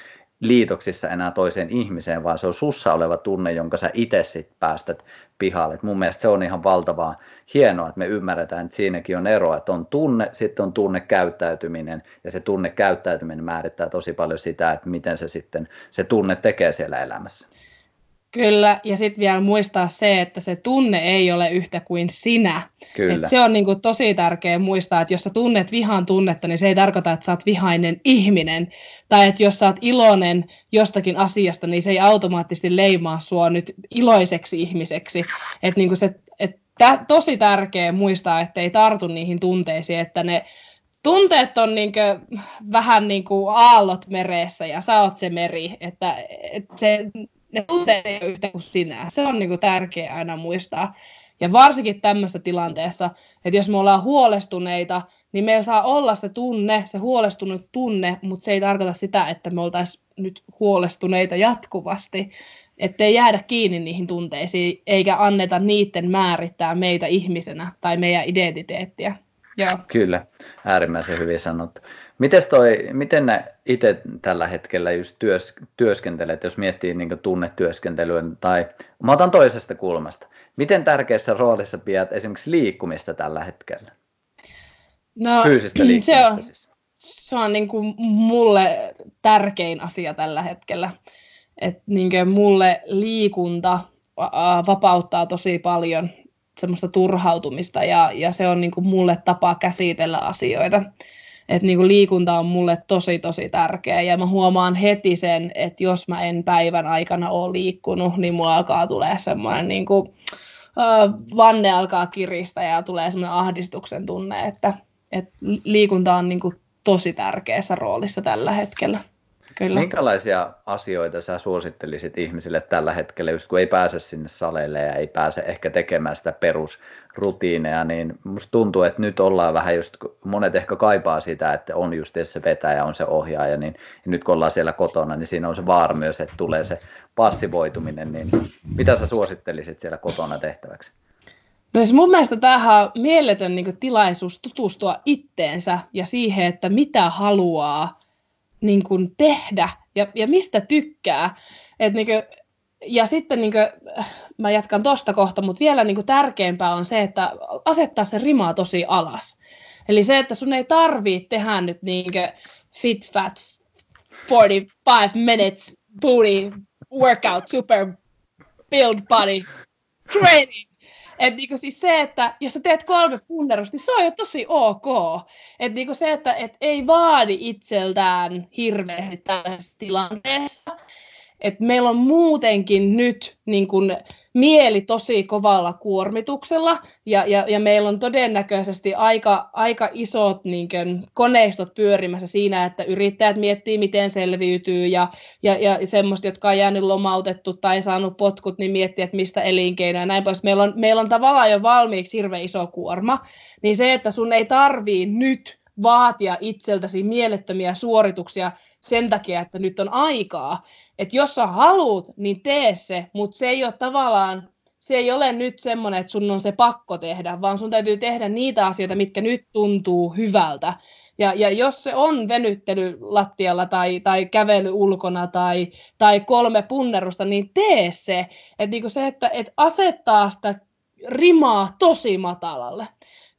liitoksissa enää toiseen ihmiseen, vaan se on sussa oleva tunne, jonka sä itse sitten päästät pihalle. Et mun mielestä se on ihan valtavaa hienoa, että me ymmärretään, että siinäkin on ero, että on tunne, sitten on tunnekäyttäytyminen, ja se tunnekäyttäytyminen määrittää tosi paljon sitä, että miten se sitten se tunne tekee siellä elämässä. Kyllä, ja sitten vielä muistaa se, että se tunne ei ole yhtä kuin sinä. Kyllä. Et se on niinku tosi tärkeä muistaa, että jos sä tunnet vihan tunnetta, niin se ei tarkoita, että sä oot vihainen ihminen. Tai että jos sä oot iloinen jostakin asiasta, niin se ei automaattisesti leimaa sua nyt iloiseksi ihmiseksi. Että niinku se, et tä, tosi tärkeä muistaa, että ei tartu niihin tunteisiin, että ne tunteet on niinku vähän niin kuin aallot mereessä ja sä oot se meri, että, että se ne tunteet ei ole yhtä kuin sinä. Se on niin kuin tärkeää aina muistaa. Ja varsinkin tämmöisessä tilanteessa, että jos me ollaan huolestuneita, niin meillä saa olla se tunne, se huolestunut tunne, mutta se ei tarkoita sitä, että me oltaisiin nyt huolestuneita jatkuvasti. Että ei jäädä kiinni niihin tunteisiin, eikä anneta niiden määrittää meitä ihmisenä tai meidän identiteettiä. Joo. Kyllä, äärimmäisen hyvin sanottu. Mites toi, miten ne itse tällä hetkellä just työs, työskentelet, jos miettii niin tunnetyöskentelyä, tai mä otan toisesta kulmasta. Miten tärkeässä roolissa pidät esimerkiksi liikkumista tällä hetkellä? No, Fyysistä liikkumista se on, siis. Se on niin kuin mulle tärkein asia tällä hetkellä. Et niin kuin mulle liikunta vapauttaa tosi paljon semmoista turhautumista ja, ja se on niin kuin mulle tapa käsitellä asioita että niin kuin liikunta on mulle tosi tosi tärkeä ja mä huomaan heti sen, että jos mä en päivän aikana ole liikkunut, niin mulla alkaa tulee semmoinen niin kuin, vanne alkaa kiristä ja tulee semmoinen ahdistuksen tunne, että, että liikunta on niin kuin tosi tärkeässä roolissa tällä hetkellä. Kyllä. Minkälaisia asioita sä suosittelisit ihmisille tällä hetkellä, just kun ei pääse sinne saleille ja ei pääse ehkä tekemään sitä perusrutiineja, niin musta tuntuu, että nyt ollaan vähän just, monet ehkä kaipaa sitä, että on just se vetäjä, on se ohjaaja, niin nyt kun ollaan siellä kotona, niin siinä on se vaara myös, että tulee se passivoituminen, niin mitä sä suosittelisit siellä kotona tehtäväksi? No siis mun mielestä tämähän on mieletön niin tilaisuus tutustua itteensä ja siihen, että mitä haluaa niin kuin tehdä ja, ja mistä tykkää. Et niin kuin, ja sitten niin kuin, mä jatkan tosta kohta, mutta vielä niin kuin tärkeämpää on se, että asettaa se rimaa tosi alas. Eli se, että sun ei tarvii tehdä nyt niin kuin fit fat 45 minutes booty workout super build body training et niinku siis se, että jos sä teet kolme punnerusta, niin se on jo tosi ok. Et niinku se, että et ei vaadi itseltään hirveästi tällaisessa tilanteessa. Et meillä on muutenkin nyt niin kun, mieli tosi kovalla kuormituksella ja, ja, ja meillä on todennäköisesti aika, aika isot niin kuin, koneistot pyörimässä siinä, että yrittäjät miettii, miten selviytyy ja, ja, ja semmoista, jotka on jäänyt lomautettu tai saanut potkut, niin miettii, että mistä elinkeinoja ja näin pois. Meillä on, meillä on tavallaan jo valmiiksi hirveän iso kuorma, niin se, että sun ei tarvii nyt vaatia itseltäsi mielettömiä suorituksia, sen takia, että nyt on aikaa. Että jos sä haluut, niin tee se, mutta se ei ole tavallaan, se ei ole nyt semmoinen, että sun on se pakko tehdä, vaan sun täytyy tehdä niitä asioita, mitkä nyt tuntuu hyvältä. Ja, ja jos se on venyttely lattialla tai, tai kävely ulkona tai, tai kolme punnerusta, niin tee se. Että niinku se, että et asettaa sitä rimaa tosi matalalle.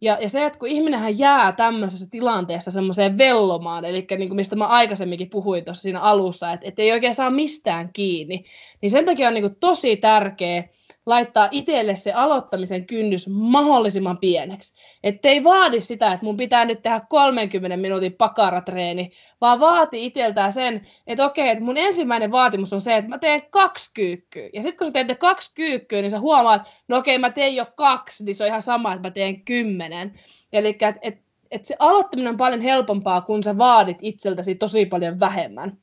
Ja, ja se, että kun ihminenhän jää tämmöisessä tilanteessa semmoiseen vellomaan, eli niin kuin mistä mä aikaisemminkin puhuin tuossa siinä alussa, että, että ei oikein saa mistään kiinni, niin sen takia on niin kuin tosi tärkeää, laittaa itselle se aloittamisen kynnys mahdollisimman pieneksi. Että ei vaadi sitä, että mun pitää nyt tehdä 30 minuutin pakaratreeni, vaan vaati itseltään sen, että okei, että mun ensimmäinen vaatimus on se, että mä teen kaksi kyykkyä. Ja sitten kun sä teet kaksi kyykkyä, niin sä huomaat, että no okei, mä teen jo kaksi, niin se on ihan sama, että mä teen kymmenen. Eli että et, et se aloittaminen on paljon helpompaa, kun sä vaadit itseltäsi tosi paljon vähemmän.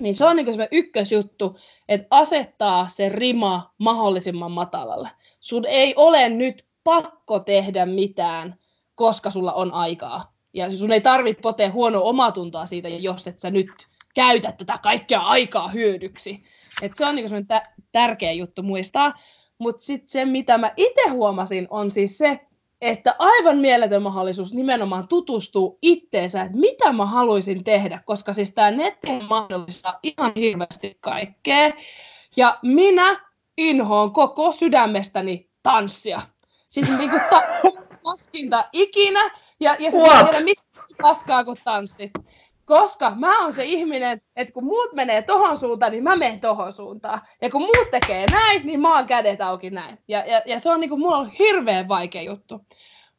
Niin se on niin se ykkösjuttu, että asettaa se rima mahdollisimman matalalle. Sun ei ole nyt pakko tehdä mitään, koska sulla on aikaa. Ja sun ei tarvitse potea huonoa omatuntoa siitä, jos et sä nyt käytä tätä kaikkea aikaa hyödyksi. Et se on niin tärkeä juttu muistaa. Mutta sitten se, mitä mä itse huomasin, on siis se, että aivan mieletön mahdollisuus nimenomaan tutustua itteensä, että mitä mä haluaisin tehdä, koska siis tämä netti mahdollistaa ihan hirveästi kaikkea. Ja minä inhoon koko sydämestäni tanssia. Siis niin kuin ta- paskinta ikinä, ja, ja se ei tiedä mitään paskaa kuin tanssi. Koska mä oon se ihminen, että kun muut menee tohon suuntaan, niin mä menen tohon suuntaan. Ja kun muut tekee näin, niin mä oon kädet auki näin. Ja, ja, ja se on niinku, mulla on hirveän vaikea juttu.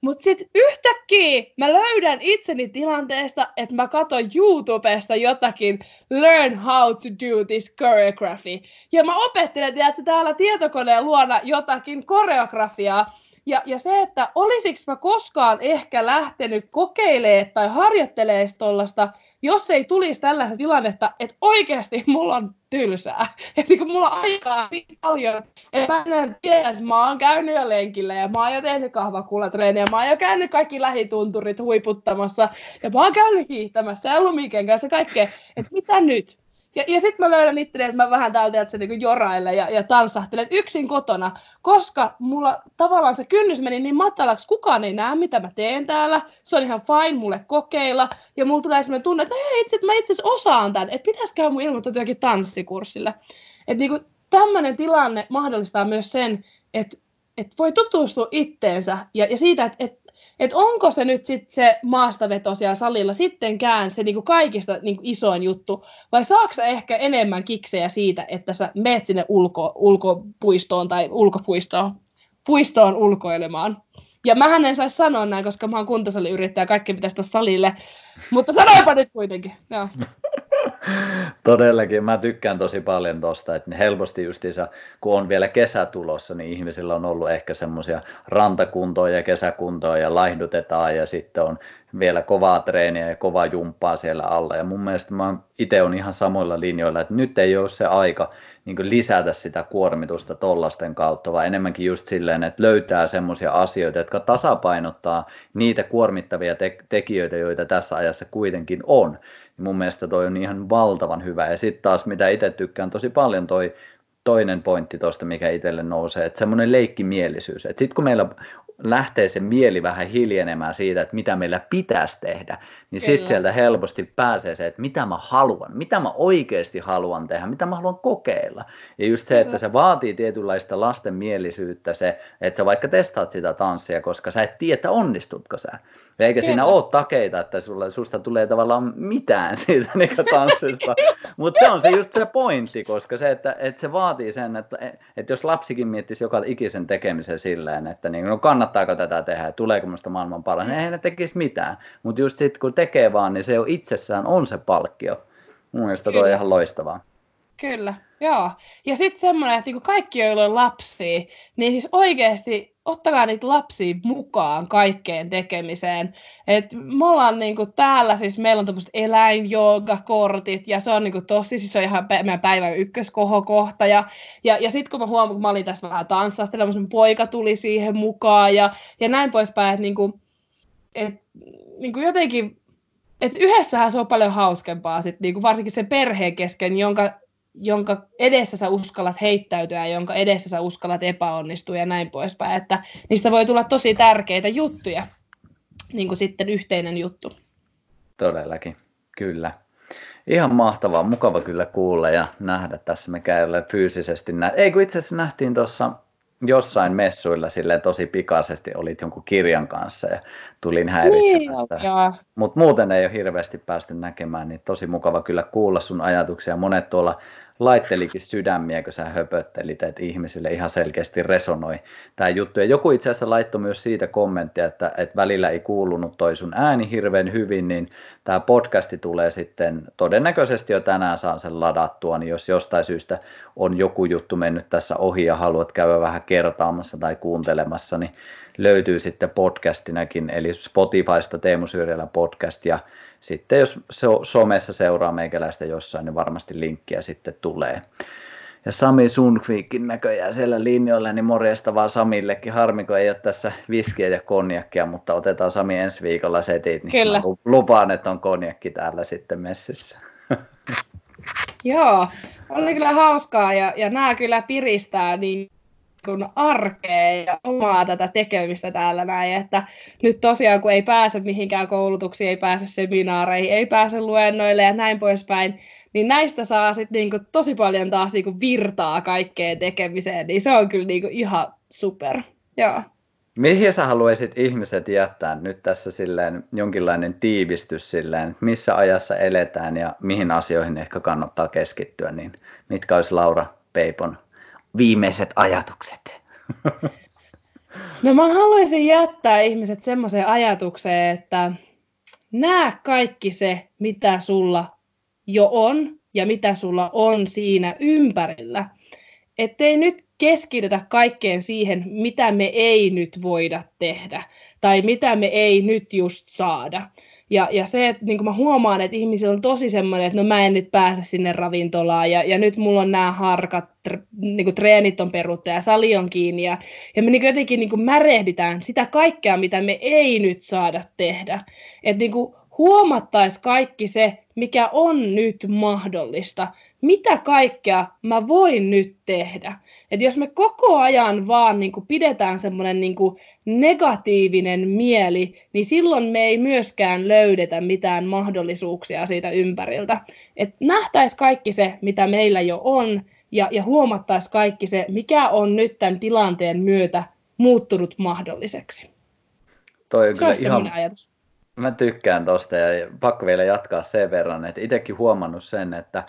Mutta sitten yhtäkkiä mä löydän itseni tilanteesta, että mä katson YouTubesta jotakin Learn how to do this choreography. Ja mä opettelen, että täällä tietokoneen luona jotakin koreografiaa. Ja, ja se, että olisiko mä koskaan ehkä lähtenyt kokeilemaan tai harjoittelemaan tuollaista jos ei tulisi tällaista tilannetta, että oikeasti mulla on tylsää. Että kun mulla on aikaa niin paljon, että mä en tiedä, että mä oon käynyt jo lenkillä ja mä oon jo tehnyt kahvakuulatreeniä, mä oon jo käynyt kaikki lähitunturit huiputtamassa ja mä oon käynyt hiihtämässä ja lumiken kanssa kaikkea. Että mitä nyt? Ja, ja sitten mä löydän itseni, että mä vähän täältä että se niin jorailen ja, ja tanssahtelen yksin kotona, koska mulla tavallaan se kynnys meni niin matalaksi, kukaan ei näe, mitä mä teen täällä. Se on ihan fine mulle kokeilla. Ja mulla tulee sellainen tunne, että hei, itse, että mä itse osaan tämän, että pitäisikö mun ilmoittaa jokin tanssikurssille. Että niin tämmöinen tilanne mahdollistaa myös sen, että, että voi tutustua itteensä ja, ja siitä, että, että että onko se nyt sit se maastaveto siellä salilla sittenkään se niinku kaikista niinku isoin juttu, vai saako sä ehkä enemmän kiksejä siitä, että sä meet sinne ulko, ulkopuistoon tai ulkopuistoon puistoon ulkoilemaan. Ja mä en saisi sanoa näin, koska mä oon kuntosaliyrittäjä kaikki pitäisi tuossa salille, mutta sanoipa nyt kuitenkin. Joo. Todellakin, mä tykkään tosi paljon tosta, että helposti justiinsa, kun on vielä kesä tulossa, niin ihmisillä on ollut ehkä semmoisia rantakuntoa ja kesäkuntoa ja laihdutetaan ja sitten on vielä kovaa treeniä ja kovaa jumppaa siellä alla. Ja mun mielestä mä itse on ihan samoilla linjoilla, että nyt ei ole se aika niin lisätä sitä kuormitusta tollasten kautta, vaan enemmänkin just silleen, että löytää semmoisia asioita, jotka tasapainottaa niitä kuormittavia te- tekijöitä, joita tässä ajassa kuitenkin on. Mun mielestä toi on ihan valtavan hyvä. Ja sitten taas, mitä itse tykkään tosi paljon, toi toinen pointti tuosta, mikä itselle nousee, että semmoinen leikkimielisyys. Että sitten kun meillä lähtee se mieli vähän hiljenemään siitä, että mitä meillä pitäisi tehdä, niin sitten sieltä helposti pääsee se, että mitä mä haluan, mitä mä oikeasti haluan tehdä, mitä mä haluan kokeilla. Ja just se, että se vaatii tietynlaista lastenmielisyyttä se, että sä vaikka testaat sitä tanssia, koska sä et tiedä, onnistutko sä. Eikä Kyllä. siinä ole takeita, että sulla, susta tulee tavallaan mitään siitä niin tanssista. Mutta se on se just se pointti, koska se, että, että se vaatii sen, että, että jos lapsikin miettisi joka ikisen tekemisen silleen, että niin, no kannattaako tätä tehdä tuleeko minusta maailman paras, niin eihän ne tekisi mitään. Mutta just sitten kun tekee vaan, niin se jo itsessään on se palkkio. Mun mielestä tuo on ihan loistavaa. Kyllä, joo. Ja sitten semmoinen, että niinku kaikki, joilla on lapsia, niin siis oikeasti ottakaa niitä lapsia mukaan kaikkeen tekemiseen. Et me ollaan niinku täällä, siis meillä on tämmöiset eläinjoogakortit, ja se on niinku tosi, siis se on ihan meidän päivän ykköskohokohta. Ja, ja, ja sitten kun mä huomaan, kun mä olin tässä vähän tanssahtelemassa, mun poika tuli siihen mukaan, ja, ja näin poispäin, että niinku, et, niinku jotenkin et yhdessähän se on paljon hauskempaa, sit, niin kuin varsinkin sen perheen kesken, jonka, jonka edessä sä uskallat heittäytyä ja jonka edessä sä uskallat epäonnistua ja näin poispäin. Että niistä voi tulla tosi tärkeitä juttuja, niin kuin sitten yhteinen juttu. Todellakin, kyllä. Ihan mahtavaa, mukava kyllä kuulla ja nähdä tässä. Me käydään fyysisesti. Nä- Ei kun itse asiassa nähtiin tuossa jossain messuilla sille tosi pikaisesti olit jonkun kirjan kanssa ja tulin häiritsemästä. Niin, Mutta muuten ei ole hirveästi päästy näkemään, niin tosi mukava kyllä kuulla sun ajatuksia. Monet tuolla laittelikin sydämiä, kun sä höpöttelit, että ihmisille ihan selkeästi resonoi tämä juttu. Ja joku itse asiassa laittoi myös siitä kommenttia, että, että välillä ei kuulunut toi sun ääni hirveän hyvin, niin tämä podcasti tulee sitten todennäköisesti jo tänään saan sen ladattua, niin jos jostain syystä on joku juttu mennyt tässä ohi ja haluat käydä vähän kertaamassa tai kuuntelemassa, niin löytyy sitten podcastinakin, eli Spotifysta Teemu Syrjälä podcast ja sitten jos somessa seuraa meikäläistä jossain, niin varmasti linkkiä sitten tulee. Ja Sami Sundqvistin näköjään siellä linjoilla, niin morjesta vaan Samillekin. Harmi, kun ei ole tässä viskiä ja konjakkia, mutta otetaan Sami ensi viikolla setit, niin Kyllä. lupaan, että on konjakki täällä sitten messissä. Joo, oli kyllä hauskaa ja, ja nämä kyllä piristää niin kuin arkea ja omaa tätä tekemistä täällä näin, että nyt tosiaan kun ei pääse mihinkään koulutuksiin, ei pääse seminaareihin, ei pääse luennoille ja näin poispäin, niin näistä saa sitten niinku tosi paljon taas niinku virtaa kaikkeen tekemiseen, niin se on kyllä niinku ihan super. Joo. Mihin sä haluaisit ihmiset jättää nyt tässä silleen jonkinlainen tiivistys silleen, missä ajassa eletään ja mihin asioihin ehkä kannattaa keskittyä, niin mitkä olisi Laura Peipon viimeiset ajatukset? No mä haluaisin jättää ihmiset semmoiseen ajatukseen, että näe kaikki se, mitä sulla jo on ja mitä sulla on siinä ympärillä. Ettei nyt keskitytä kaikkeen siihen, mitä me ei nyt voida tehdä tai mitä me ei nyt just saada. Ja, ja se, että niin mä huomaan, että ihmisillä on tosi semmoinen, että no mä en nyt pääse sinne ravintolaan ja, ja nyt mulla on nämä harkat, niin kuin treenit on peruttu ja sali on kiinni ja, ja me niin jotenkin niin märehditään sitä kaikkea, mitä me ei nyt saada tehdä. Että niin huomattaisi kaikki se, mikä on nyt mahdollista. Mitä kaikkea mä voin nyt tehdä? Et jos me koko ajan vaan niin kuin pidetään semmoinen niin negatiivinen mieli, niin silloin me ei myöskään löydetä mitään mahdollisuuksia siitä ympäriltä. Et nähtäisi kaikki se, mitä meillä jo on, ja, ja huomattaisi kaikki se, mikä on nyt tämän tilanteen myötä muuttunut mahdolliseksi. Toi on se kyllä ihan, ajatus Mä tykkään tosta ja pakko vielä jatkaa sen verran, että itsekin huomannut sen, että